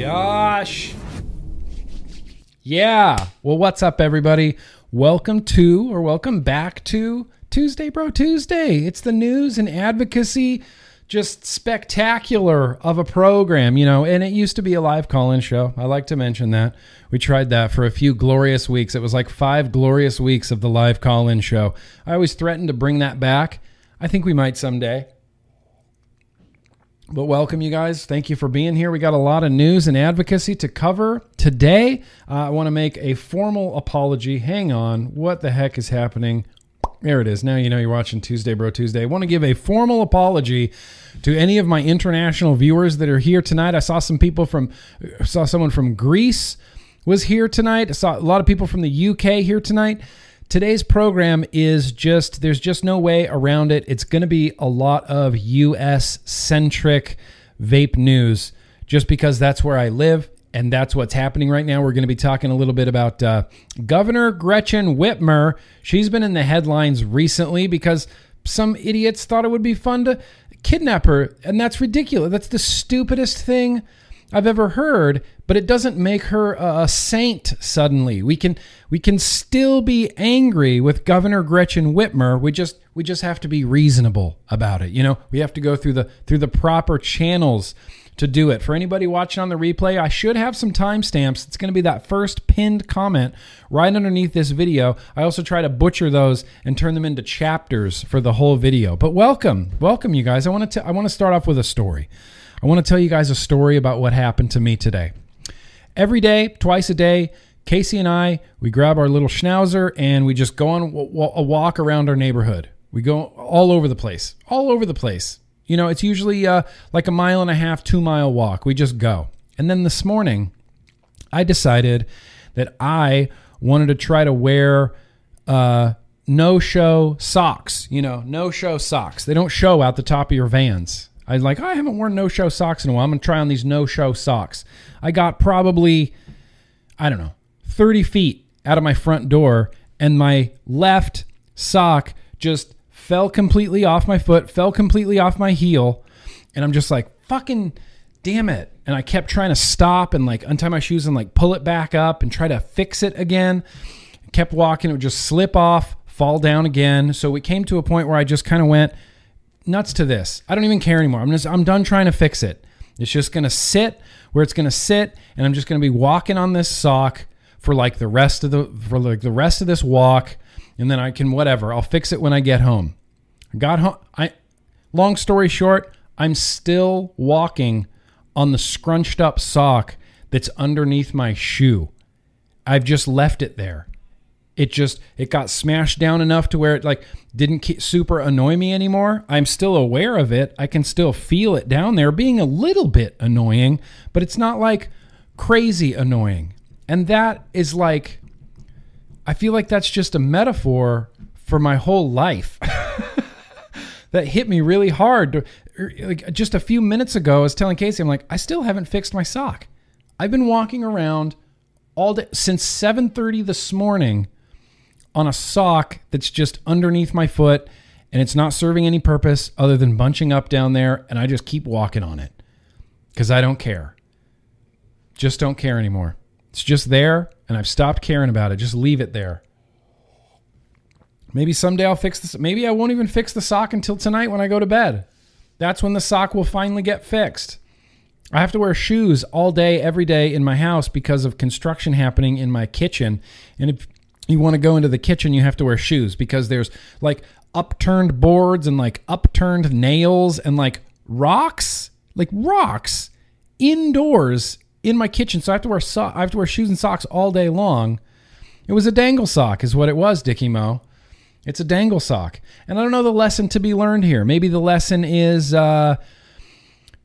gosh. Yeah. Well, what's up, everybody? Welcome to or welcome back to Tuesday, Bro Tuesday. It's the news and advocacy, just spectacular of a program, you know. And it used to be a live call in show. I like to mention that. We tried that for a few glorious weeks. It was like five glorious weeks of the live call in show. I always threatened to bring that back. I think we might someday. But welcome, you guys. Thank you for being here. We got a lot of news and advocacy to cover today. Uh, I want to make a formal apology. Hang on. What the heck is happening? There it is. Now you know you're watching Tuesday, Bro Tuesday. I want to give a formal apology to any of my international viewers that are here tonight. I saw some people from, saw someone from Greece was here tonight. I saw a lot of people from the UK here tonight. Today's program is just, there's just no way around it. It's going to be a lot of US centric vape news just because that's where I live and that's what's happening right now. We're going to be talking a little bit about uh, Governor Gretchen Whitmer. She's been in the headlines recently because some idiots thought it would be fun to kidnap her, and that's ridiculous. That's the stupidest thing I've ever heard, but it doesn't make her a saint suddenly. We can we can still be angry with Governor Gretchen Whitmer. We just we just have to be reasonable about it. You know, we have to go through the through the proper channels to do it. For anybody watching on the replay, I should have some timestamps. It's going to be that first pinned comment right underneath this video. I also try to butcher those and turn them into chapters for the whole video. But welcome, welcome you guys. I want to I want to start off with a story. I want to tell you guys a story about what happened to me today. Every day, twice a day, Casey and I, we grab our little schnauzer and we just go on a walk around our neighborhood. We go all over the place, all over the place. You know, it's usually uh, like a mile and a half, two mile walk. We just go. And then this morning, I decided that I wanted to try to wear uh, no show socks. You know, no show socks. They don't show out the top of your vans. I was like, oh, I haven't worn no show socks in a while. I'm going to try on these no show socks. I got probably, I don't know, 30 feet out of my front door, and my left sock just fell completely off my foot, fell completely off my heel. And I'm just like, fucking damn it. And I kept trying to stop and like untie my shoes and like pull it back up and try to fix it again. kept walking, it would just slip off, fall down again. So it came to a point where I just kind of went, nuts to this. I don't even care anymore. I'm just I'm done trying to fix it. It's just going to sit where it's going to sit and I'm just going to be walking on this sock for like the rest of the for like the rest of this walk and then I can whatever. I'll fix it when I get home. I got home I long story short, I'm still walking on the scrunched up sock that's underneath my shoe. I've just left it there it just it got smashed down enough to where it like didn't super annoy me anymore. I'm still aware of it. I can still feel it down there being a little bit annoying but it's not like crazy annoying. And that is like i feel like that's just a metaphor for my whole life that hit me really hard. Like just a few minutes ago i was telling casey i'm like i still haven't fixed my sock. I've been walking around all day since 7:30 this morning on a sock that's just underneath my foot and it's not serving any purpose other than bunching up down there and I just keep walking on it because I don't care. Just don't care anymore. It's just there and I've stopped caring about it. Just leave it there. Maybe someday I'll fix this. Maybe I won't even fix the sock until tonight when I go to bed. That's when the sock will finally get fixed. I have to wear shoes all day, every day in my house because of construction happening in my kitchen. And if you want to go into the kitchen, you have to wear shoes because there's like upturned boards and like upturned nails and like rocks, like rocks indoors in my kitchen. So I have to wear so- I have to wear shoes and socks all day long. It was a dangle sock, is what it was, Dickie Mo. It's a dangle sock, and I don't know the lesson to be learned here. Maybe the lesson is, uh,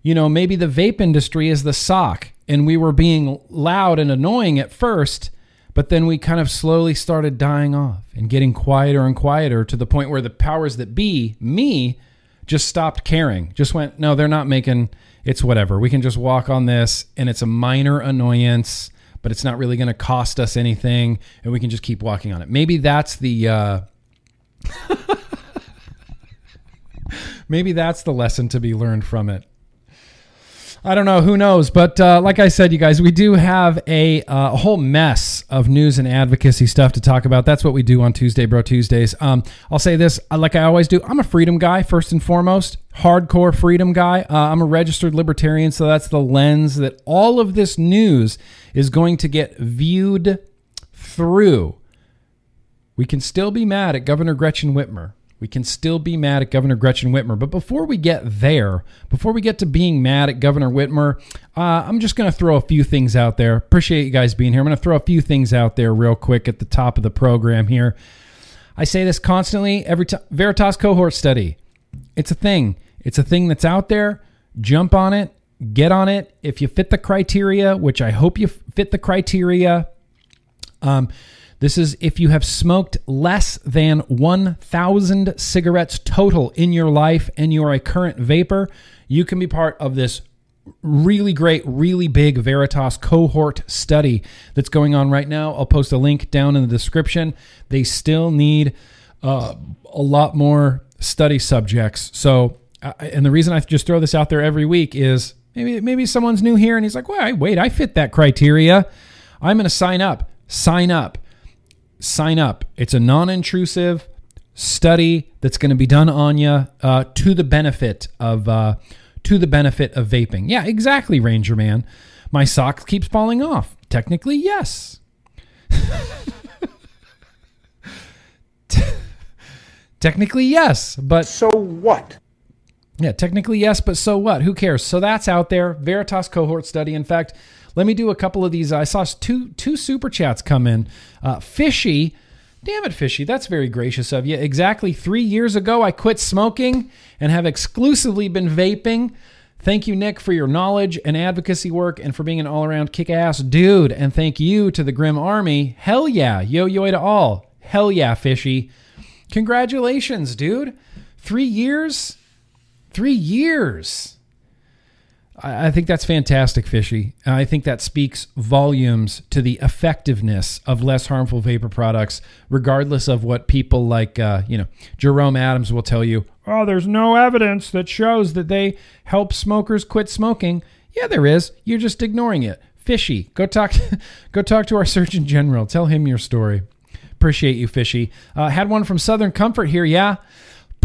you know, maybe the vape industry is the sock, and we were being loud and annoying at first but then we kind of slowly started dying off and getting quieter and quieter to the point where the powers that be, me, just stopped caring. Just went, no, they're not making it's whatever. We can just walk on this and it's a minor annoyance, but it's not really going to cost us anything and we can just keep walking on it. Maybe that's the uh Maybe that's the lesson to be learned from it. I don't know. Who knows? But uh, like I said, you guys, we do have a, uh, a whole mess of news and advocacy stuff to talk about. That's what we do on Tuesday, Bro Tuesdays. Um, I'll say this, uh, like I always do. I'm a freedom guy first and foremost, hardcore freedom guy. Uh, I'm a registered libertarian, so that's the lens that all of this news is going to get viewed through. We can still be mad at Governor Gretchen Whitmer. We can still be mad at Governor Gretchen Whitmer. But before we get there, before we get to being mad at Governor Whitmer, uh, I'm just going to throw a few things out there. Appreciate you guys being here. I'm going to throw a few things out there real quick at the top of the program here. I say this constantly every time. Veritas cohort study. It's a thing. It's a thing that's out there. Jump on it. Get on it. If you fit the criteria, which I hope you fit the criteria, um, this is if you have smoked less than 1,000 cigarettes total in your life and you are a current vapor, you can be part of this really great, really big Veritas cohort study that's going on right now. I'll post a link down in the description. They still need uh, a lot more study subjects. So, uh, and the reason I just throw this out there every week is maybe maybe someone's new here and he's like, "Well, wait, I fit that criteria. I'm going to sign up." Sign up sign up. It's a non intrusive study that's going to be done on you uh, to the benefit of uh, to the benefit of vaping. Yeah, exactly, Ranger Man. My sock keeps falling off. Technically, yes. technically, yes, but so what? Yeah, technically yes, but so what? Who cares? So that's out there. Veritas cohort study. In fact, let me do a couple of these. I saw two two super chats come in. Uh, Fishy, damn it, Fishy, that's very gracious of you. Exactly three years ago, I quit smoking and have exclusively been vaping. Thank you, Nick, for your knowledge and advocacy work and for being an all around kick ass dude. And thank you to the Grim Army. Hell yeah. Yo yo to all. Hell yeah, Fishy. Congratulations, dude. Three years? Three years. I think that's fantastic, Fishy. I think that speaks volumes to the effectiveness of less harmful vapor products, regardless of what people like, uh, you know, Jerome Adams will tell you. Oh, there's no evidence that shows that they help smokers quit smoking. Yeah, there is. You're just ignoring it. Fishy, go talk, to, go talk to our Surgeon General. Tell him your story. Appreciate you, Fishy. Uh, had one from Southern Comfort here. Yeah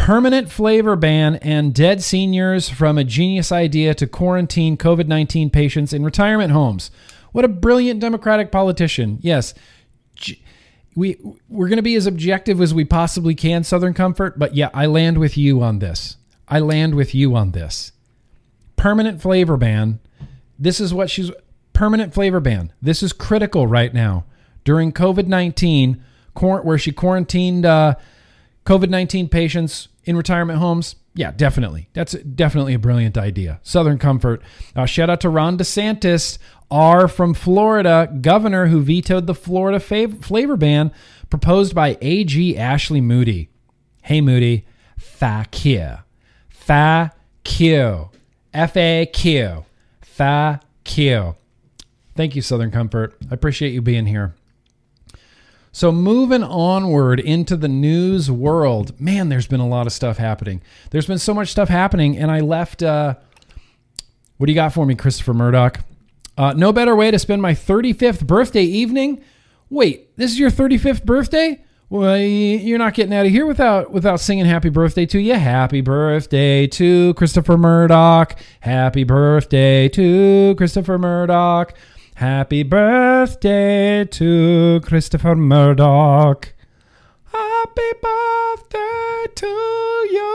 permanent flavor ban and dead seniors from a genius idea to quarantine COVID 19 patients in retirement homes. What a brilliant Democratic politician. Yes. We, we're going to be as objective as we possibly can, Southern Comfort, but yeah, I land with you on this. I land with you on this. Permanent flavor ban. This is what she's permanent flavor ban. This is critical right now during COVID 19, where she quarantined uh, COVID 19 patients in retirement homes? Yeah, definitely. That's definitely a brilliant idea. Southern Comfort. Uh, shout out to Ron DeSantis, R from Florida, governor who vetoed the Florida fav- flavor ban proposed by AG Ashley Moody. Hey, Moody, thank you. Thank you. F A Q. Thank. Thank you, Southern Comfort. I appreciate you being here. So, moving onward into the news world, man, there's been a lot of stuff happening. There's been so much stuff happening, and I left. Uh, what do you got for me, Christopher Murdoch? Uh, no better way to spend my 35th birthday evening. Wait, this is your 35th birthday? Well, you're not getting out of here without without singing "Happy Birthday" to you. Happy birthday to Christopher Murdoch. Happy birthday to Christopher Murdoch. Happy birthday to Christopher Murdoch. Happy birthday to you.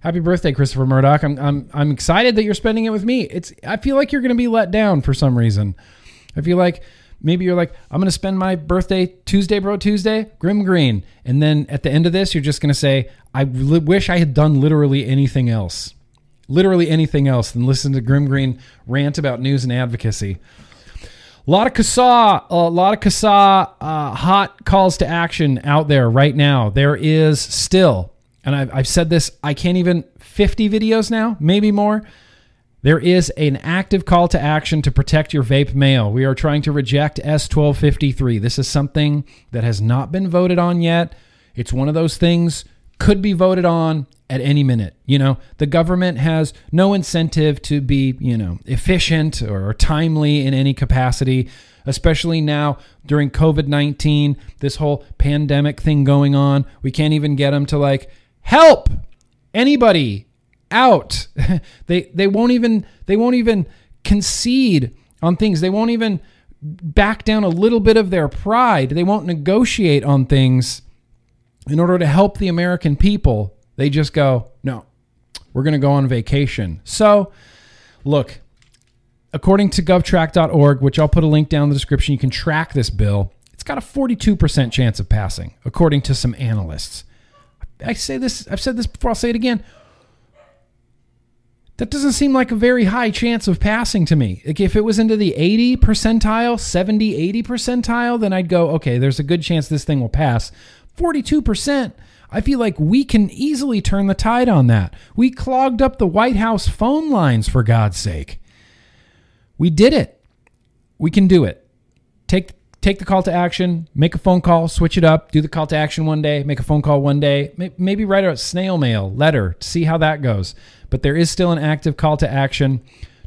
Happy birthday, Christopher Murdoch. I'm, I'm, I'm excited that you're spending it with me. It's I feel like you're going to be let down for some reason. I feel like maybe you're like, I'm going to spend my birthday Tuesday, bro, Tuesday, Grimm Green. And then at the end of this, you're just going to say, I li- wish I had done literally anything else literally anything else than listen to Grimm Green rant about news and advocacy. A lot of CASAA, a lot of CASAA uh, hot calls to action out there right now. There is still, and I've, I've said this, I can't even 50 videos now, maybe more. There is an active call to action to protect your vape mail. We are trying to reject S1253. This is something that has not been voted on yet. It's one of those things could be voted on at any minute. You know, the government has no incentive to be, you know, efficient or timely in any capacity, especially now during COVID 19, this whole pandemic thing going on. We can't even get them to like help anybody out. they they won't even they won't even concede on things. They won't even back down a little bit of their pride. They won't negotiate on things in order to help the American people. They just go, "No. We're going to go on vacation." So, look, according to govtrack.org, which I'll put a link down in the description, you can track this bill. It's got a 42% chance of passing, according to some analysts. I say this, I've said this before, I'll say it again. That doesn't seem like a very high chance of passing to me. Like if it was into the 80 percentile, 70, 80 percentile, then I'd go, okay, there's a good chance this thing will pass. 42%, I feel like we can easily turn the tide on that. We clogged up the White House phone lines, for God's sake. We did it. We can do it. Take take the call to action, make a phone call, switch it up, do the call to action one day, make a phone call one day, maybe write a snail mail letter, to see how that goes. But there is still an active call to action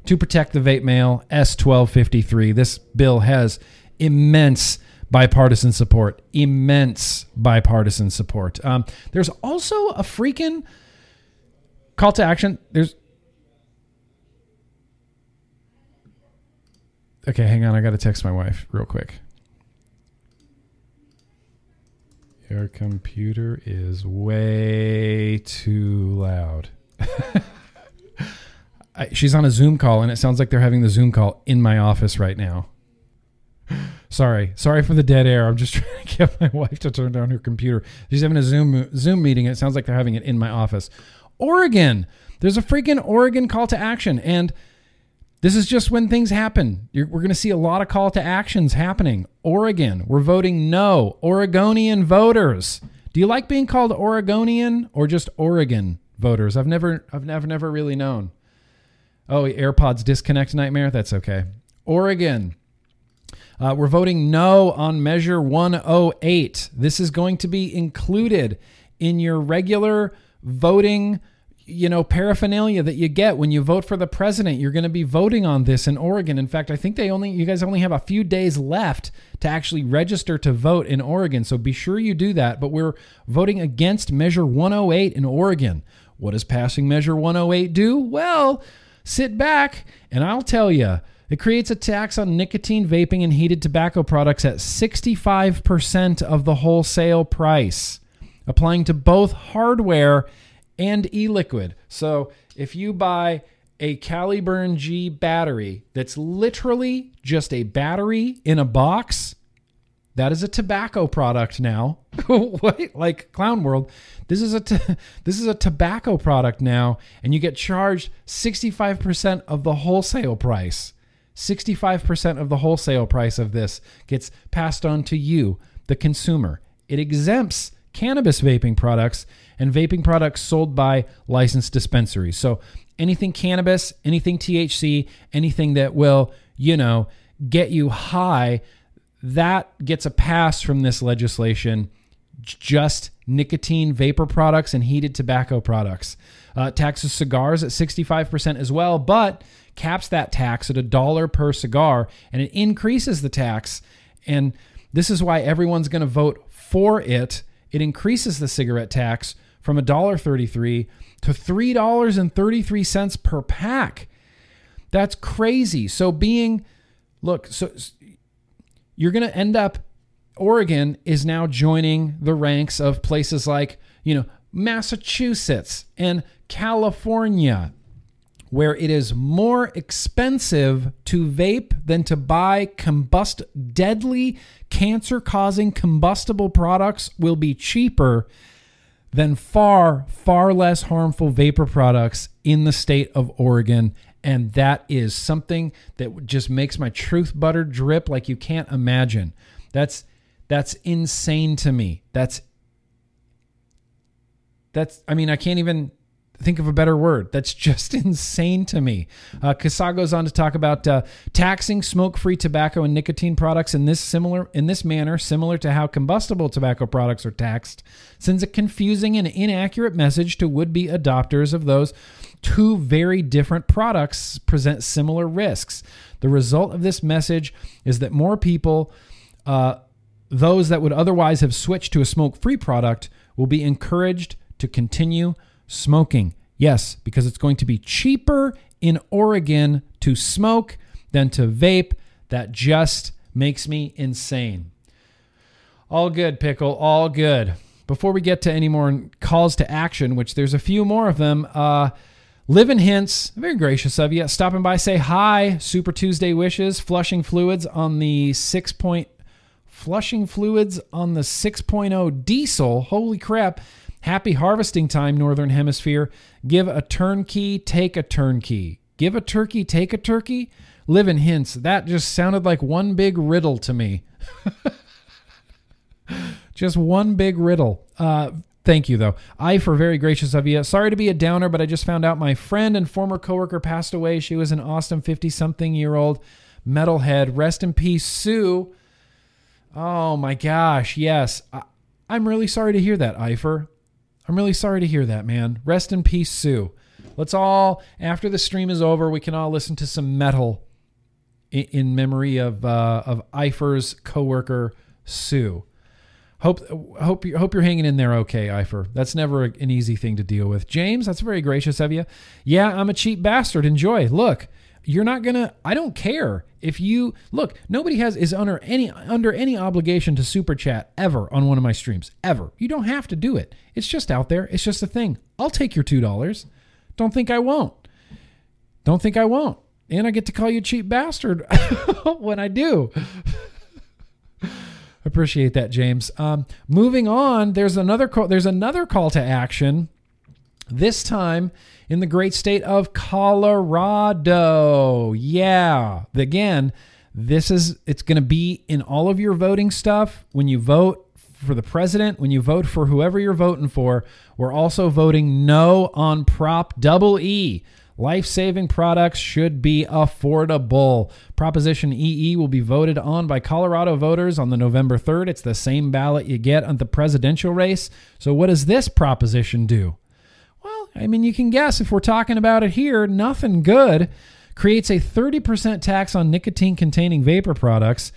to protect the vape mail S1253. This bill has immense bipartisan support, immense bipartisan support. Um, there's also a freaking call to action. There's Okay, hang on. I got to text my wife real quick. Your computer is way too loud. I, she's on a Zoom call, and it sounds like they're having the Zoom call in my office right now. Sorry, sorry for the dead air. I'm just trying to get my wife to turn down her computer. She's having a Zoom Zoom meeting. It sounds like they're having it in my office. Oregon, there's a freaking Oregon call to action, and this is just when things happen. You're, we're going to see a lot of call to actions happening. Oregon, we're voting no. Oregonian voters. Do you like being called Oregonian or just Oregon voters? I've never, I've never, never really known. Oh, AirPods disconnect nightmare. That's okay. Oregon. Uh, we're voting no on Measure 108. This is going to be included in your regular voting you know paraphernalia that you get. When you vote for the president you're going to be voting on this in Oregon. In fact I think they only you guys only have a few days left to actually register to vote in Oregon. So be sure you do that. But we're voting against measure 108 in Oregon. What does passing measure 108 do? Well sit back and I'll tell you it creates a tax on nicotine vaping and heated tobacco products at 65% of the wholesale price applying to both hardware and e-liquid. So if you buy a Caliburn G battery that's literally just a battery in a box, that is a tobacco product now. what? Like Clown World, this is a t- this is a tobacco product now, and you get charged 65% of the wholesale price. 65% of the wholesale price of this gets passed on to you, the consumer. It exempts cannabis vaping products and vaping products sold by licensed dispensaries. So anything cannabis, anything THC, anything that will, you know, get you high, that gets a pass from this legislation. Just nicotine vapor products and heated tobacco products. Uh, taxes cigars at 65% as well, but caps that tax at a dollar per cigar and it increases the tax. And this is why everyone's going to vote for it. It increases the cigarette tax from $1.33 to $3.33 per pack. That's crazy. So being look, so you're going to end up Oregon is now joining the ranks of places like, you know, Massachusetts and California where it is more expensive to vape than to buy combust deadly cancer causing combustible products will be cheaper than far, far less harmful vapor products in the state of Oregon. And that is something that just makes my truth butter drip like you can't imagine. That's that's insane to me. That's that's I mean, I can't even think of a better word. That's just insane to me. Uh, goes on to talk about uh, taxing smoke-free tobacco and nicotine products in this similar in this manner, similar to how combustible tobacco products are taxed, sends a confusing and inaccurate message to would-be adopters of those two very different products present similar risks. The result of this message is that more people, uh, those that would otherwise have switched to a smoke-free product, will be encouraged to continue smoking. Yes, because it's going to be cheaper in Oregon to smoke than to vape. That just makes me insane. All good, Pickle. All good. Before we get to any more calls to action, which there's a few more of them, uh, Living Hints, very gracious of you, stopping by, say hi. Super Tuesday wishes, flushing fluids on the six point, flushing fluids on the 6.0 diesel. Holy crap! Happy harvesting time, Northern Hemisphere. Give a turnkey, take a turnkey. Give a turkey, take a turkey. Live in hints. That just sounded like one big riddle to me. just one big riddle. Uh, thank you, though. I for very gracious of you. Sorry to be a downer, but I just found out my friend and former coworker passed away. She was an awesome 50 something year old metalhead. Rest in peace, Sue. Oh my gosh, yes. I, am really sorry to hear that, Eifer. I'm really sorry to hear that, man. Rest in peace, Sue. Let's all, after the stream is over, we can all listen to some metal in, in memory of uh, of Eifer's coworker Sue. Hope hope you hope you're hanging in there okay, Eifer. That's never an easy thing to deal with. James, that's very gracious of you. Yeah, I'm a cheap bastard. Enjoy. Look, you're not gonna. I don't care if you look, nobody has is under any under any obligation to super chat ever on one of my streams. Ever. You don't have to do it. It's just out there. It's just a thing. I'll take your two dollars. Don't think I won't. Don't think I won't. And I get to call you cheap bastard when I do. Appreciate that, James. Um, moving on, there's another call, there's another call to action. This time in the great state of Colorado. Yeah. Again, this is it's going to be in all of your voting stuff when you vote for the president, when you vote for whoever you're voting for, we're also voting no on Prop Double E. Life saving products should be affordable. Proposition EE will be voted on by Colorado voters on the November 3rd. It's the same ballot you get on the presidential race. So, what does this proposition do? I mean, you can guess if we're talking about it here, nothing good. Creates a 30% tax on nicotine containing vapor products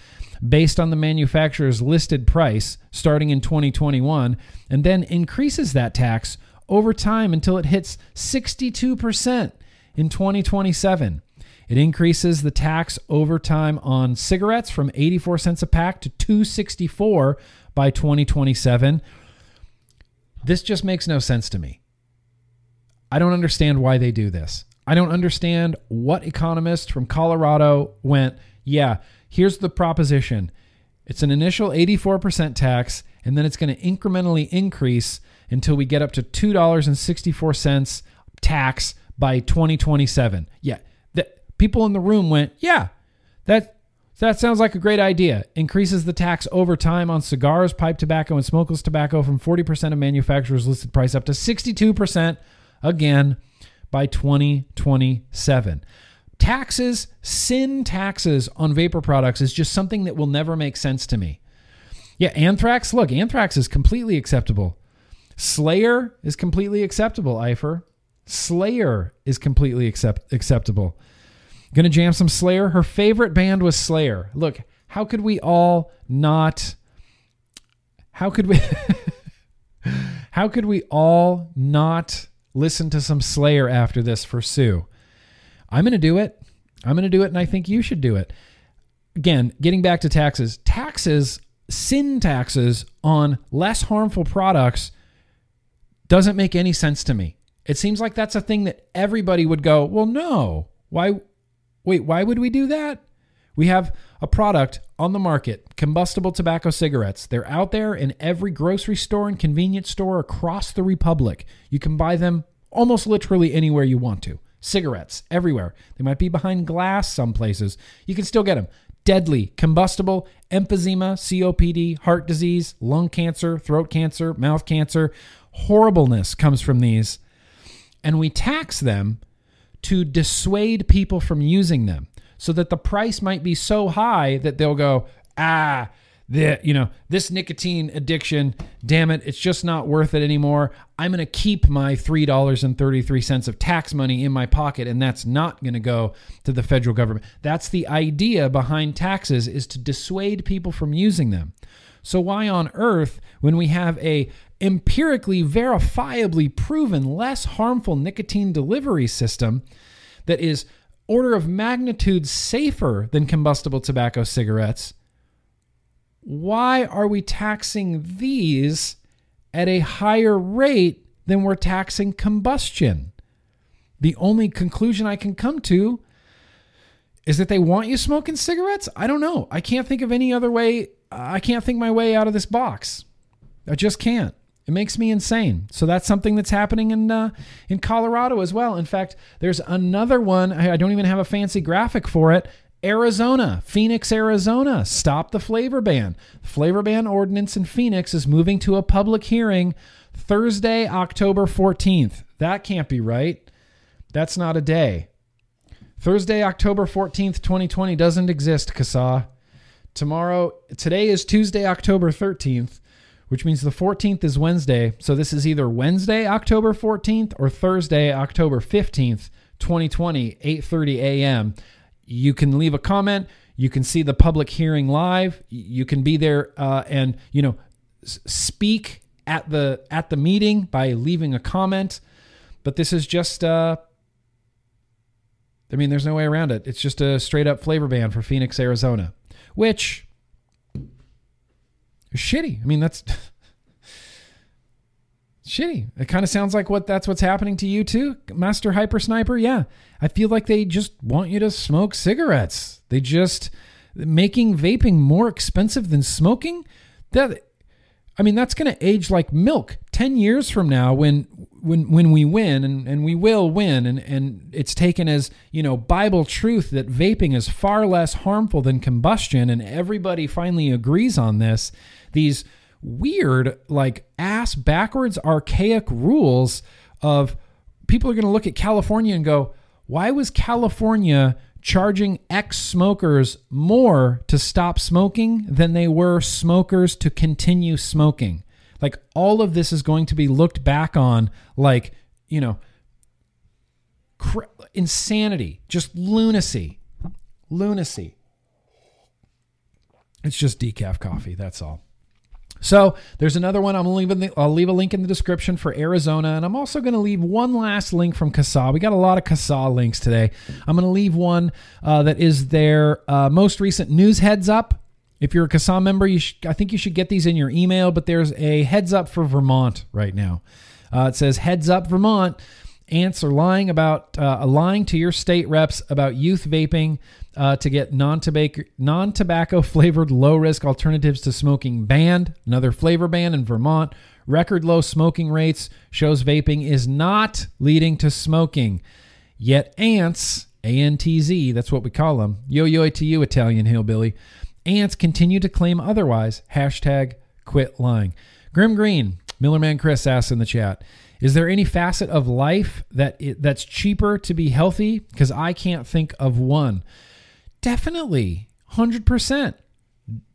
based on the manufacturer's listed price starting in 2021, and then increases that tax over time until it hits 62% in 2027. It increases the tax over time on cigarettes from 84 cents a pack to 264 by 2027. This just makes no sense to me. I don't understand why they do this. I don't understand what economist from Colorado went, yeah, here's the proposition. It's an initial 84% tax, and then it's going to incrementally increase until we get up to $2.64 tax by 2027. Yeah, the people in the room went, yeah, that that sounds like a great idea. Increases the tax over time on cigars, pipe tobacco, and smokeless tobacco from 40% of manufacturers' listed price up to 62% again by 2027. Taxes, sin taxes on vapor products is just something that will never make sense to me. Yeah, anthrax, look, anthrax is completely acceptable. Slayer is completely acceptable, Eifer. Slayer is completely accept- acceptable. Gonna jam some Slayer. Her favorite band was Slayer. Look, how could we all not. How could we. how could we all not listen to some Slayer after this for Sue. I'm going to do it. I'm going to do it, and I think you should do it. Again, getting back to taxes, taxes, sin taxes on less harmful products doesn't make any sense to me. It seems like that's a thing that everybody would go, well, no. Why? Wait, why would we do that? We have a product on the market, combustible tobacco cigarettes. They're out there in every grocery store and convenience store across the republic. You can buy them almost literally anywhere you want to. Cigarettes everywhere. They might be behind glass some places. You can still get them. Deadly, combustible, emphysema, COPD, heart disease, lung cancer, throat cancer, mouth cancer. Horribleness comes from these. and we tax them to dissuade people from using them so that the price might be so high that they'll go, ah, the you know this nicotine addiction damn it it's just not worth it anymore. I'm going to keep my $3.33 of tax money in my pocket and that's not going to go to the federal government. That's the idea behind taxes is to dissuade people from using them. So why on earth when we have a empirically verifiably proven less harmful nicotine delivery system that is order of magnitude safer than combustible tobacco cigarettes why are we taxing these at a higher rate than we're taxing combustion? The only conclusion I can come to is that they want you smoking cigarettes. I don't know. I can't think of any other way. I can't think my way out of this box. I just can't. It makes me insane. So that's something that's happening in uh, in Colorado as well. In fact, there's another one. I don't even have a fancy graphic for it. Arizona, Phoenix, Arizona, stop the flavor ban. flavor ban ordinance in Phoenix is moving to a public hearing Thursday, October 14th. That can't be right. That's not a day. Thursday, October 14th, 2020 doesn't exist, CASAA. Tomorrow, today is Tuesday, October 13th, which means the 14th is Wednesday. So this is either Wednesday, October 14th or Thursday, October 15th, 2020, 8:30 a.m. You can leave a comment. You can see the public hearing live. You can be there uh, and you know speak at the at the meeting by leaving a comment. But this is just uh, I mean, there's no way around it. It's just a straight up flavor ban for Phoenix, Arizona, which shitty. I mean, that's shitty. It kind of sounds like what that's what's happening to you too, Master Hyper Sniper. Yeah, I feel like they just want you to smoke cigarettes. They just making vaping more expensive than smoking. That I mean, that's going to age like milk. Ten years from now, when when when we win, and, and we will win, and, and it's taken as you know Bible truth that vaping is far less harmful than combustion, and everybody finally agrees on this. These weird, like ass backwards, archaic rules of people are going to look at California and go, why was California charging ex smokers more to stop smoking than they were smokers to continue smoking? Like all of this is going to be looked back on like, you know, cr- insanity, just lunacy. Lunacy. It's just decaf coffee, that's all. So there's another one. I'm leaving. The, I'll leave a link in the description for Arizona, and I'm also going to leave one last link from CASAA. We got a lot of CASAA links today. I'm going to leave one uh, that is their uh, most recent news heads up. If you're a CASAA member, you I think you should get these in your email. But there's a heads up for Vermont right now. Uh, it says heads up Vermont. Ants are lying about uh, lying to your state reps about youth vaping uh, to get non-tobacco non-tobacco flavored low-risk alternatives to smoking banned. Another flavor ban in Vermont. Record low smoking rates shows vaping is not leading to smoking. Yet ants, A N T Z, that's what we call them. Yo yo to you, Italian hillbilly. Ants continue to claim otherwise. Hashtag quit lying. Grimm Green, Millerman Chris asks in the chat. Is there any facet of life that it, that's cheaper to be healthy? Because I can't think of one. Definitely, hundred percent.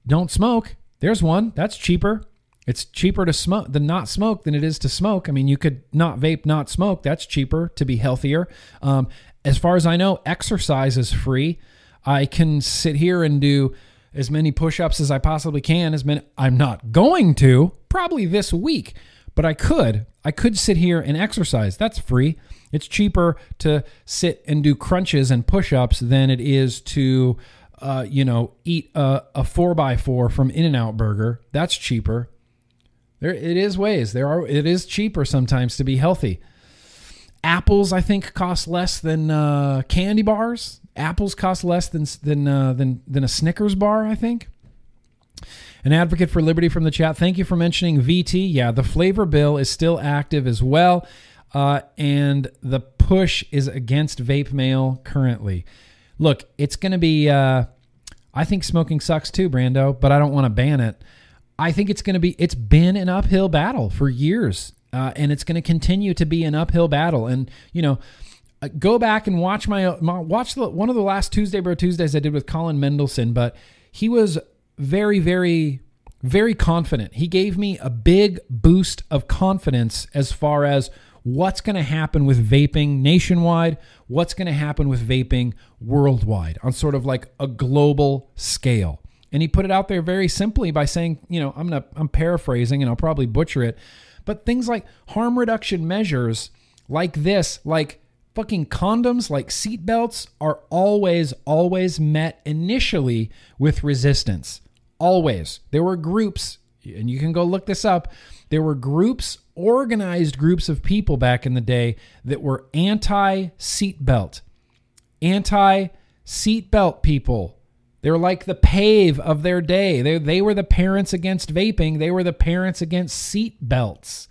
Don't smoke. There's one that's cheaper. It's cheaper to smoke than not smoke than it is to smoke. I mean, you could not vape, not smoke. That's cheaper to be healthier. Um, as far as I know, exercise is free. I can sit here and do as many push-ups as I possibly can. As many I'm not going to probably this week, but I could. I could sit here and exercise. That's free. It's cheaper to sit and do crunches and push ups than it is to, uh, you know, eat a, a four by four from In and Out Burger. That's cheaper. There, it is ways. There are. It is cheaper sometimes to be healthy. Apples, I think, cost less than uh, candy bars. Apples cost less than than uh, than than a Snickers bar. I think. An advocate for liberty from the chat. Thank you for mentioning VT. Yeah, the flavor bill is still active as well. Uh, and the push is against vape mail currently. Look, it's going to be. Uh, I think smoking sucks too, Brando, but I don't want to ban it. I think it's going to be. It's been an uphill battle for years. uh, and it's going to continue to be an uphill battle. And you know, uh, go back and watch my, my watch the, one of the last Tuesday Bro Tuesdays I did with Colin Mendelsohn, but he was very, very, very confident. He gave me a big boost of confidence as far as what's going to happen with vaping nationwide, what's going to happen with vaping worldwide on sort of like a global scale. And he put it out there very simply by saying, you know, I'm to I'm paraphrasing and I'll probably butcher it, but things like harm reduction measures like this, like fucking condoms, like seatbelts are always always met initially with resistance. Always. There were groups and you can go look this up. There were groups organized groups of people back in the day that were anti seatbelt, anti seatbelt people. They were like the pave of their day. They, they were the parents against vaping, they were the parents against seat belts.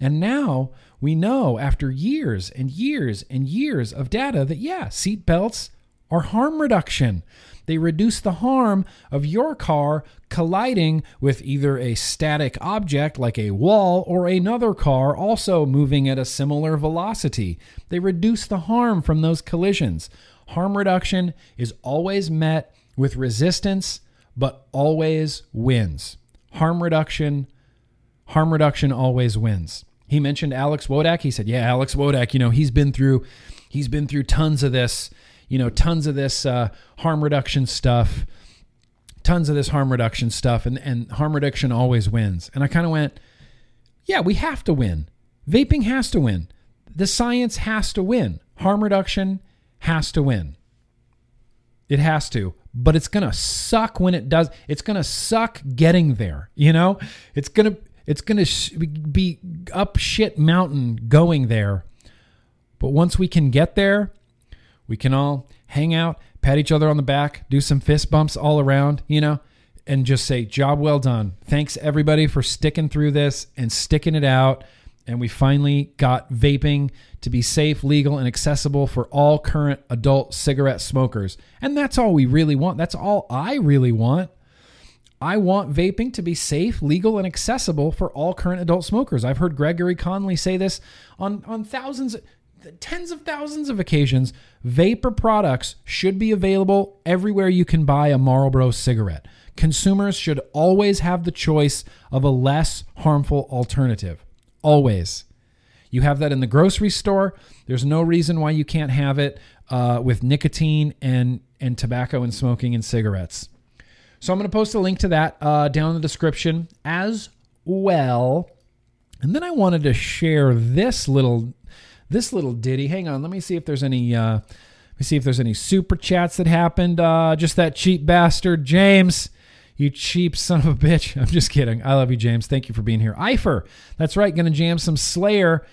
And now we know after years and years and years of data that, yeah, seat belts are harm reduction. They reduce the harm of your car colliding with either a static object like a wall or another car also moving at a similar velocity. They reduce the harm from those collisions. Harm reduction is always met with resistance, but always wins. Harm reduction, harm reduction always wins. He mentioned Alex Wodak. He said, "Yeah, Alex Wodak. You know, he's been through, he's been through tons of this. You know, tons of this uh, harm reduction stuff." tons of this harm reduction stuff, and, and harm reduction always wins. And I kind of went, yeah, we have to win. Vaping has to win. The science has to win. Harm reduction has to win. It has to, but it's going to suck when it does. It's going to suck getting there, you know? It's going to it's going to be up shit mountain going there. But once we can get there, we can all hang out, pat each other on the back, do some fist bumps all around, you know, and just say, job well done. Thanks everybody for sticking through this and sticking it out. And we finally got vaping to be safe, legal, and accessible for all current adult cigarette smokers. And that's all we really want. That's all I really want. I want vaping to be safe, legal, and accessible for all current adult smokers. I've heard Gregory Conley say this on, on thousands, tens of thousands of occasions, vapor products should be available everywhere you can buy a Marlboro cigarette. Consumers should always have the choice of a less harmful alternative. Always. You have that in the grocery store. There's no reason why you can't have it uh, with nicotine and, and tobacco and smoking and cigarettes. So I'm going to post a link to that uh, down in the description as well. And then I wanted to share this little this little ditty. Hang on, let me see if there's any. Uh, let me see if there's any super chats that happened. Uh, just that cheap bastard, James. You cheap son of a bitch. I'm just kidding. I love you, James. Thank you for being here. Eifer. That's right. Gonna jam some Slayer.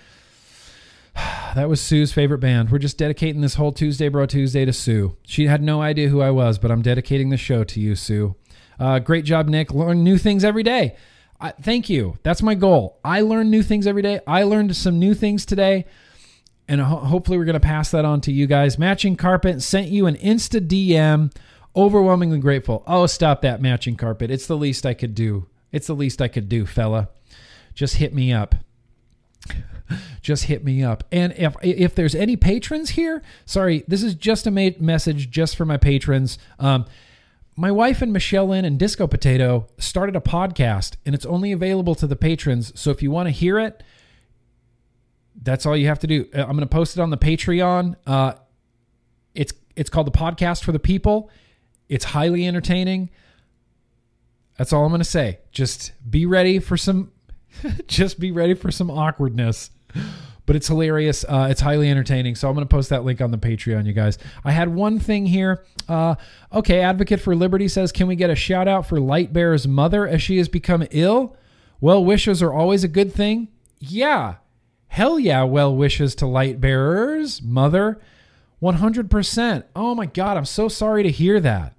That was Sue's favorite band. We're just dedicating this whole Tuesday Bro Tuesday to Sue. She had no idea who I was, but I'm dedicating the show to you, Sue. Uh, great job, Nick. Learn new things every day. I, thank you. That's my goal. I learn new things every day. I learned some new things today and ho- hopefully we're going to pass that on to you guys. Matching Carpet sent you an Insta DM. Overwhelmingly grateful. Oh, stop that matching carpet. It's the least I could do. It's the least I could do, fella. Just hit me up. Just hit me up. And if if there's any patrons here, sorry, this is just a message just for my patrons. Um, my wife and Michelle Lynn and Disco Potato started a podcast, and it's only available to the patrons. So if you want to hear it, that's all you have to do. Uh, I'm going to post it on the Patreon. Uh, it's it's called the podcast for the people. It's highly entertaining. That's all I'm going to say. Just be ready for some. just be ready for some awkwardness. But it's hilarious. Uh, it's highly entertaining. So I'm going to post that link on the Patreon, you guys. I had one thing here. Uh, okay, Advocate for Liberty says, can we get a shout out for Lightbearer's mother as she has become ill? Well wishes are always a good thing. Yeah, Hell yeah, well wishes to Lightbearer's mother. 100%. Oh my God, I'm so sorry to hear that.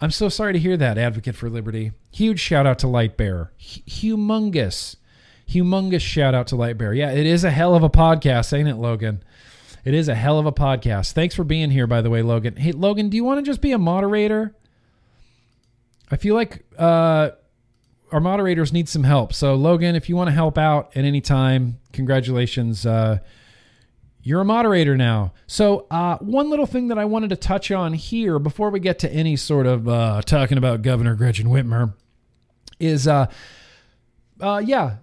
I'm so sorry to hear that, Advocate for Liberty. Huge shout out to Lightbearer. H- humongous, humongous shout out to Lightbear. Yeah, it is a hell of a podcast, ain't it, Logan? It is a hell of a podcast. Thanks for being here, by the way, Logan. Hey, Logan, do you want to just be a moderator? I feel like uh, our moderators need some help. So Logan, if you want to help out at any time, congratulations. Uh, you're a moderator now. So, uh, one little thing that I wanted to touch on here before we get to any sort of uh, talking about Governor Gretchen Whitmer is, uh, uh, yeah,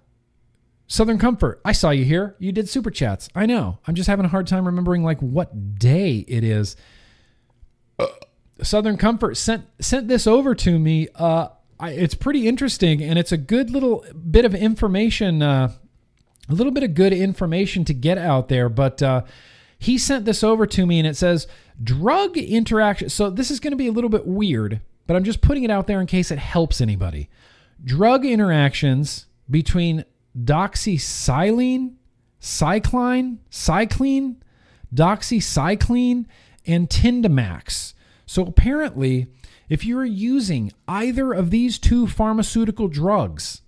Southern Comfort. I saw you here. You did super chats. I know. I'm just having a hard time remembering like what day it is. Southern Comfort sent sent this over to me. Uh, I, it's pretty interesting, and it's a good little bit of information uh, a little bit of good information to get out there. But uh, he sent this over to me and it says drug interaction. So this is going to be a little bit weird, but I'm just putting it out there in case it helps anybody. Drug interactions between doxycycline, cycline, cycline, doxycycline, and Tindamax. So apparently, if you're using either of these two pharmaceutical drugs,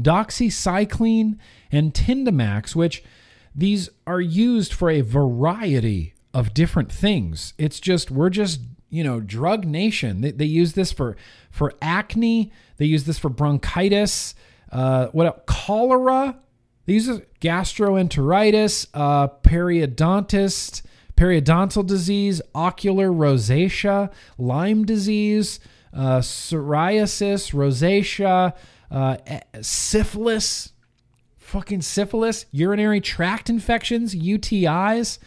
doxycycline and Tindamax, which these are used for a variety of different things. It's just we're just you know drug nation. They, they use this for for acne. They use this for bronchitis. Uh, what else? cholera? These are gastroenteritis, uh, periodontitis, periodontal disease, ocular rosacea, Lyme disease, uh, psoriasis, rosacea, uh, syphilis, fucking syphilis, urinary tract infections, UTIs.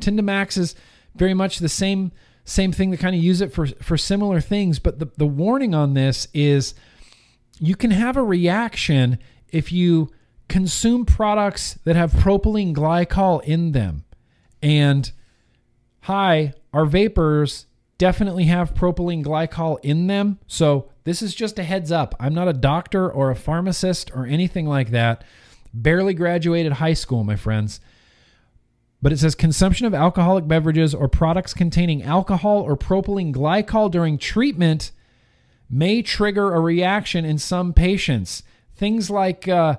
Tindamax is very much the same same thing. They kind of use it for for similar things, but the, the warning on this is you can have a reaction if you consume products that have propylene glycol in them. And hi, our vapors definitely have propylene glycol in them. So this is just a heads up. I'm not a doctor or a pharmacist or anything like that. Barely graduated high school, my friends. But it says consumption of alcoholic beverages or products containing alcohol or propylene glycol during treatment may trigger a reaction in some patients. Things like uh,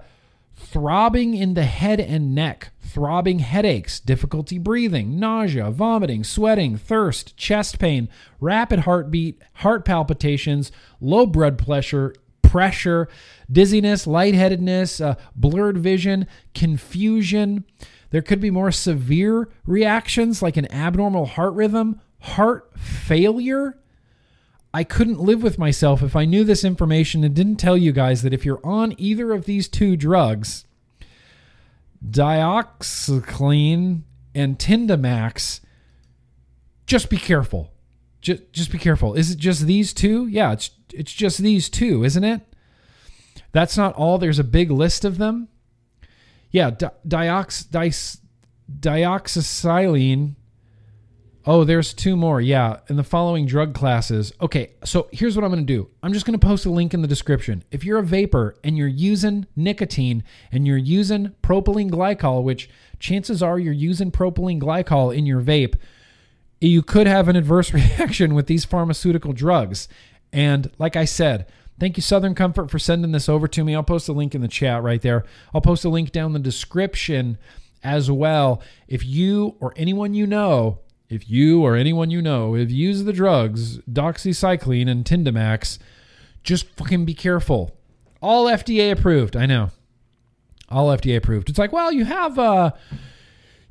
throbbing in the head and neck, throbbing headaches, difficulty breathing, nausea, vomiting, sweating, thirst, chest pain, rapid heartbeat, heart palpitations, low blood pressure, pressure, dizziness, lightheadedness, uh, blurred vision, confusion. There could be more severe reactions like an abnormal heart rhythm, heart failure. I couldn't live with myself if I knew this information and didn't tell you guys that if you're on either of these two drugs, dioxycline and Tindamax, just be careful. Just, just be careful. Is it just these two? Yeah, it's it's just these two, isn't it? That's not all. There's a big list of them. Yeah, di- diox, di- dioxycyline. Oh, there's two more. Yeah, in the following drug classes. Okay, so here's what I'm going to do. I'm just going to post a link in the description. If you're a vapor and you're using nicotine and you're using propylene glycol, which chances are you're using propylene glycol in your vape, you could have an adverse reaction with these pharmaceutical drugs. And like I said, thank you, Southern Comfort, for sending this over to me. I'll post a link in the chat right there. I'll post a link down the description as well. If you or anyone you know, if you or anyone you know have used the drugs, doxycycline and Tindamax, just fucking be careful. All FDA approved. I know. All FDA approved. It's like, well, you have uh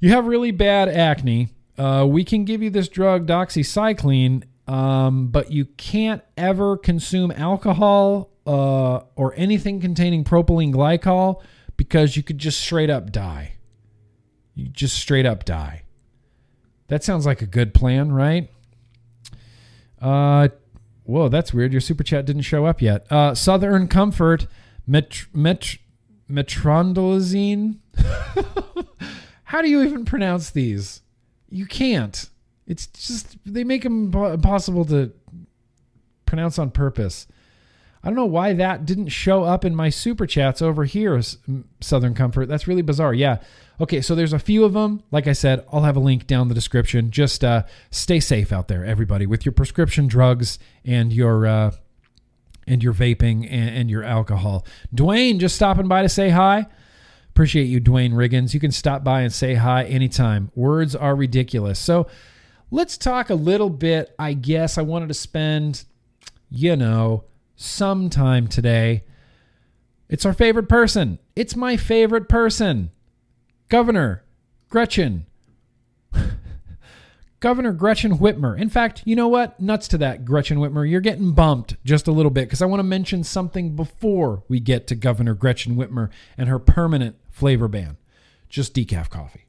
you have really bad acne uh, we can give you this drug doxycycline, um, but you can't ever consume alcohol uh, or anything containing propylene glycol because you could just straight up die. You just straight up die. That sounds like a good plan, right? Uh, whoa, that's weird. Your super chat didn't show up yet. Uh, Southern Comfort, met, met, metronidazine. How do you even pronounce these? You can't. It's just they make them impossible to pronounce on purpose. I don't know why that didn't show up in my super chats over here, Southern Comfort. That's really bizarre. Yeah. Okay, so there's a few of them. Like I said, I'll have a link down the description. Just uh, stay safe out there, everybody, with your prescription drugs and your uh, and your vaping and, and your alcohol. Dwayne just stopping by to say hi. Appreciate you, Dwayne Riggins. You can stop by and say hi anytime. Words are ridiculous. So let's talk a little bit. I guess I wanted to spend, you know, some time today It's our favorite person. It's my favorite person. Governor Gretchen. Governor Gretchen Whitmer. In fact, you know what? Nuts to that, Gretchen Whitmer. You're getting bumped just a little bit because I want to mention something before we get to Governor Gretchen Whitmer and her permanent flavor ban. Just decaf coffee.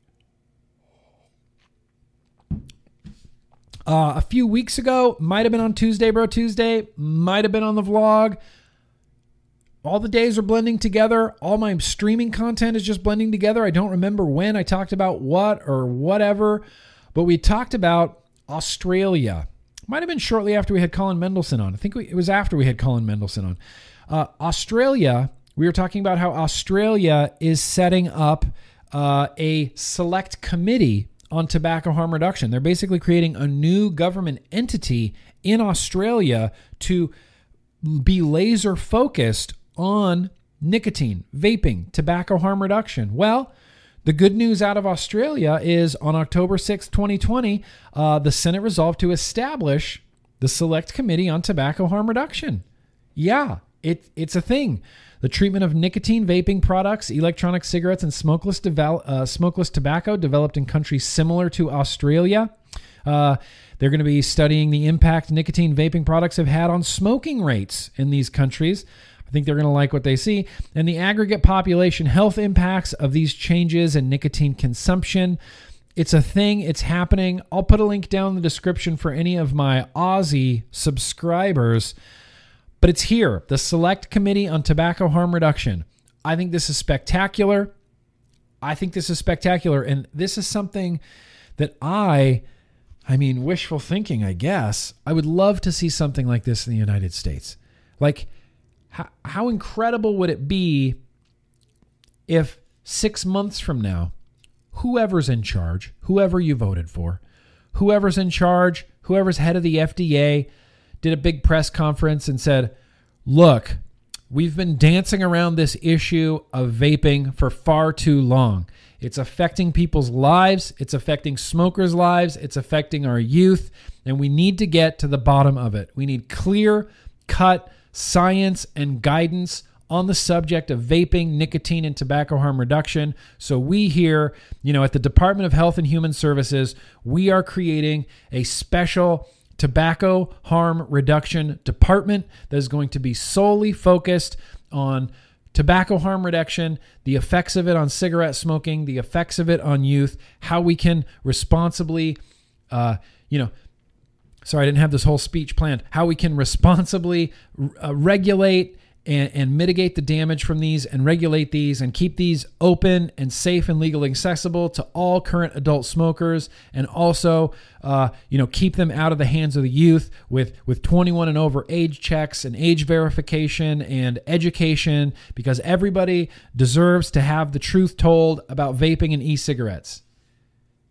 Uh, a few weeks ago, might have been on Tuesday, Bro Tuesday, might have been on the vlog. All the days are blending together. All my streaming content is just blending together. I don't remember when I talked about what or whatever, but we talked about Australia. Might have been shortly after we had Colin Mendelsohn on. I think we, it was after we had Colin Mendelsohn on. Uh, Australia, we were talking about how Australia is setting up uh, a select committee on tobacco harm reduction. They're basically creating a new government entity in Australia to be laser focused on nicotine, vaping, tobacco harm reduction. Well, the good news out of Australia is on October 6, 2020, uh, the Senate resolved to establish the Select Committee on Tobacco Harm Reduction. Yeah, it, it's a thing. The treatment of nicotine vaping products, electronic cigarettes, and smokeless, devel- uh, smokeless tobacco developed in countries similar to Australia. Uh, they're going to be studying the impact nicotine vaping products have had on smoking rates in these countries. I think they're going to like what they see. And the aggregate population health impacts of these changes in nicotine consumption. It's a thing, it's happening. I'll put a link down in the description for any of my Aussie subscribers. But it's here the Select Committee on Tobacco Harm Reduction. I think this is spectacular. I think this is spectacular. And this is something that I, I mean, wishful thinking, I guess. I would love to see something like this in the United States. Like, how, how incredible would it be if six months from now, whoever's in charge, whoever you voted for, whoever's in charge, whoever's head of the FDA, did a big press conference and said, Look, we've been dancing around this issue of vaping for far too long. It's affecting people's lives, it's affecting smokers' lives, it's affecting our youth, and we need to get to the bottom of it. We need clear cut science and guidance on the subject of vaping, nicotine, and tobacco harm reduction. So, we here, you know, at the Department of Health and Human Services, we are creating a special tobacco harm reduction department that is going to be solely focused on tobacco harm reduction, the effects of it on cigarette smoking, the effects of it on youth, how we can responsibly, uh, you know, sorry, I didn't have this whole speech planned. How we can responsibly uh, regulate and, and, mitigate the damage from these and regulate these and keep these open and safe and legally accessible to all current adult smokers and also uh, you know keep them out of the hands of the youth with with 21 and over age checks and age verification and education because everybody deserves to have the truth told about vaping and e-cigarettes.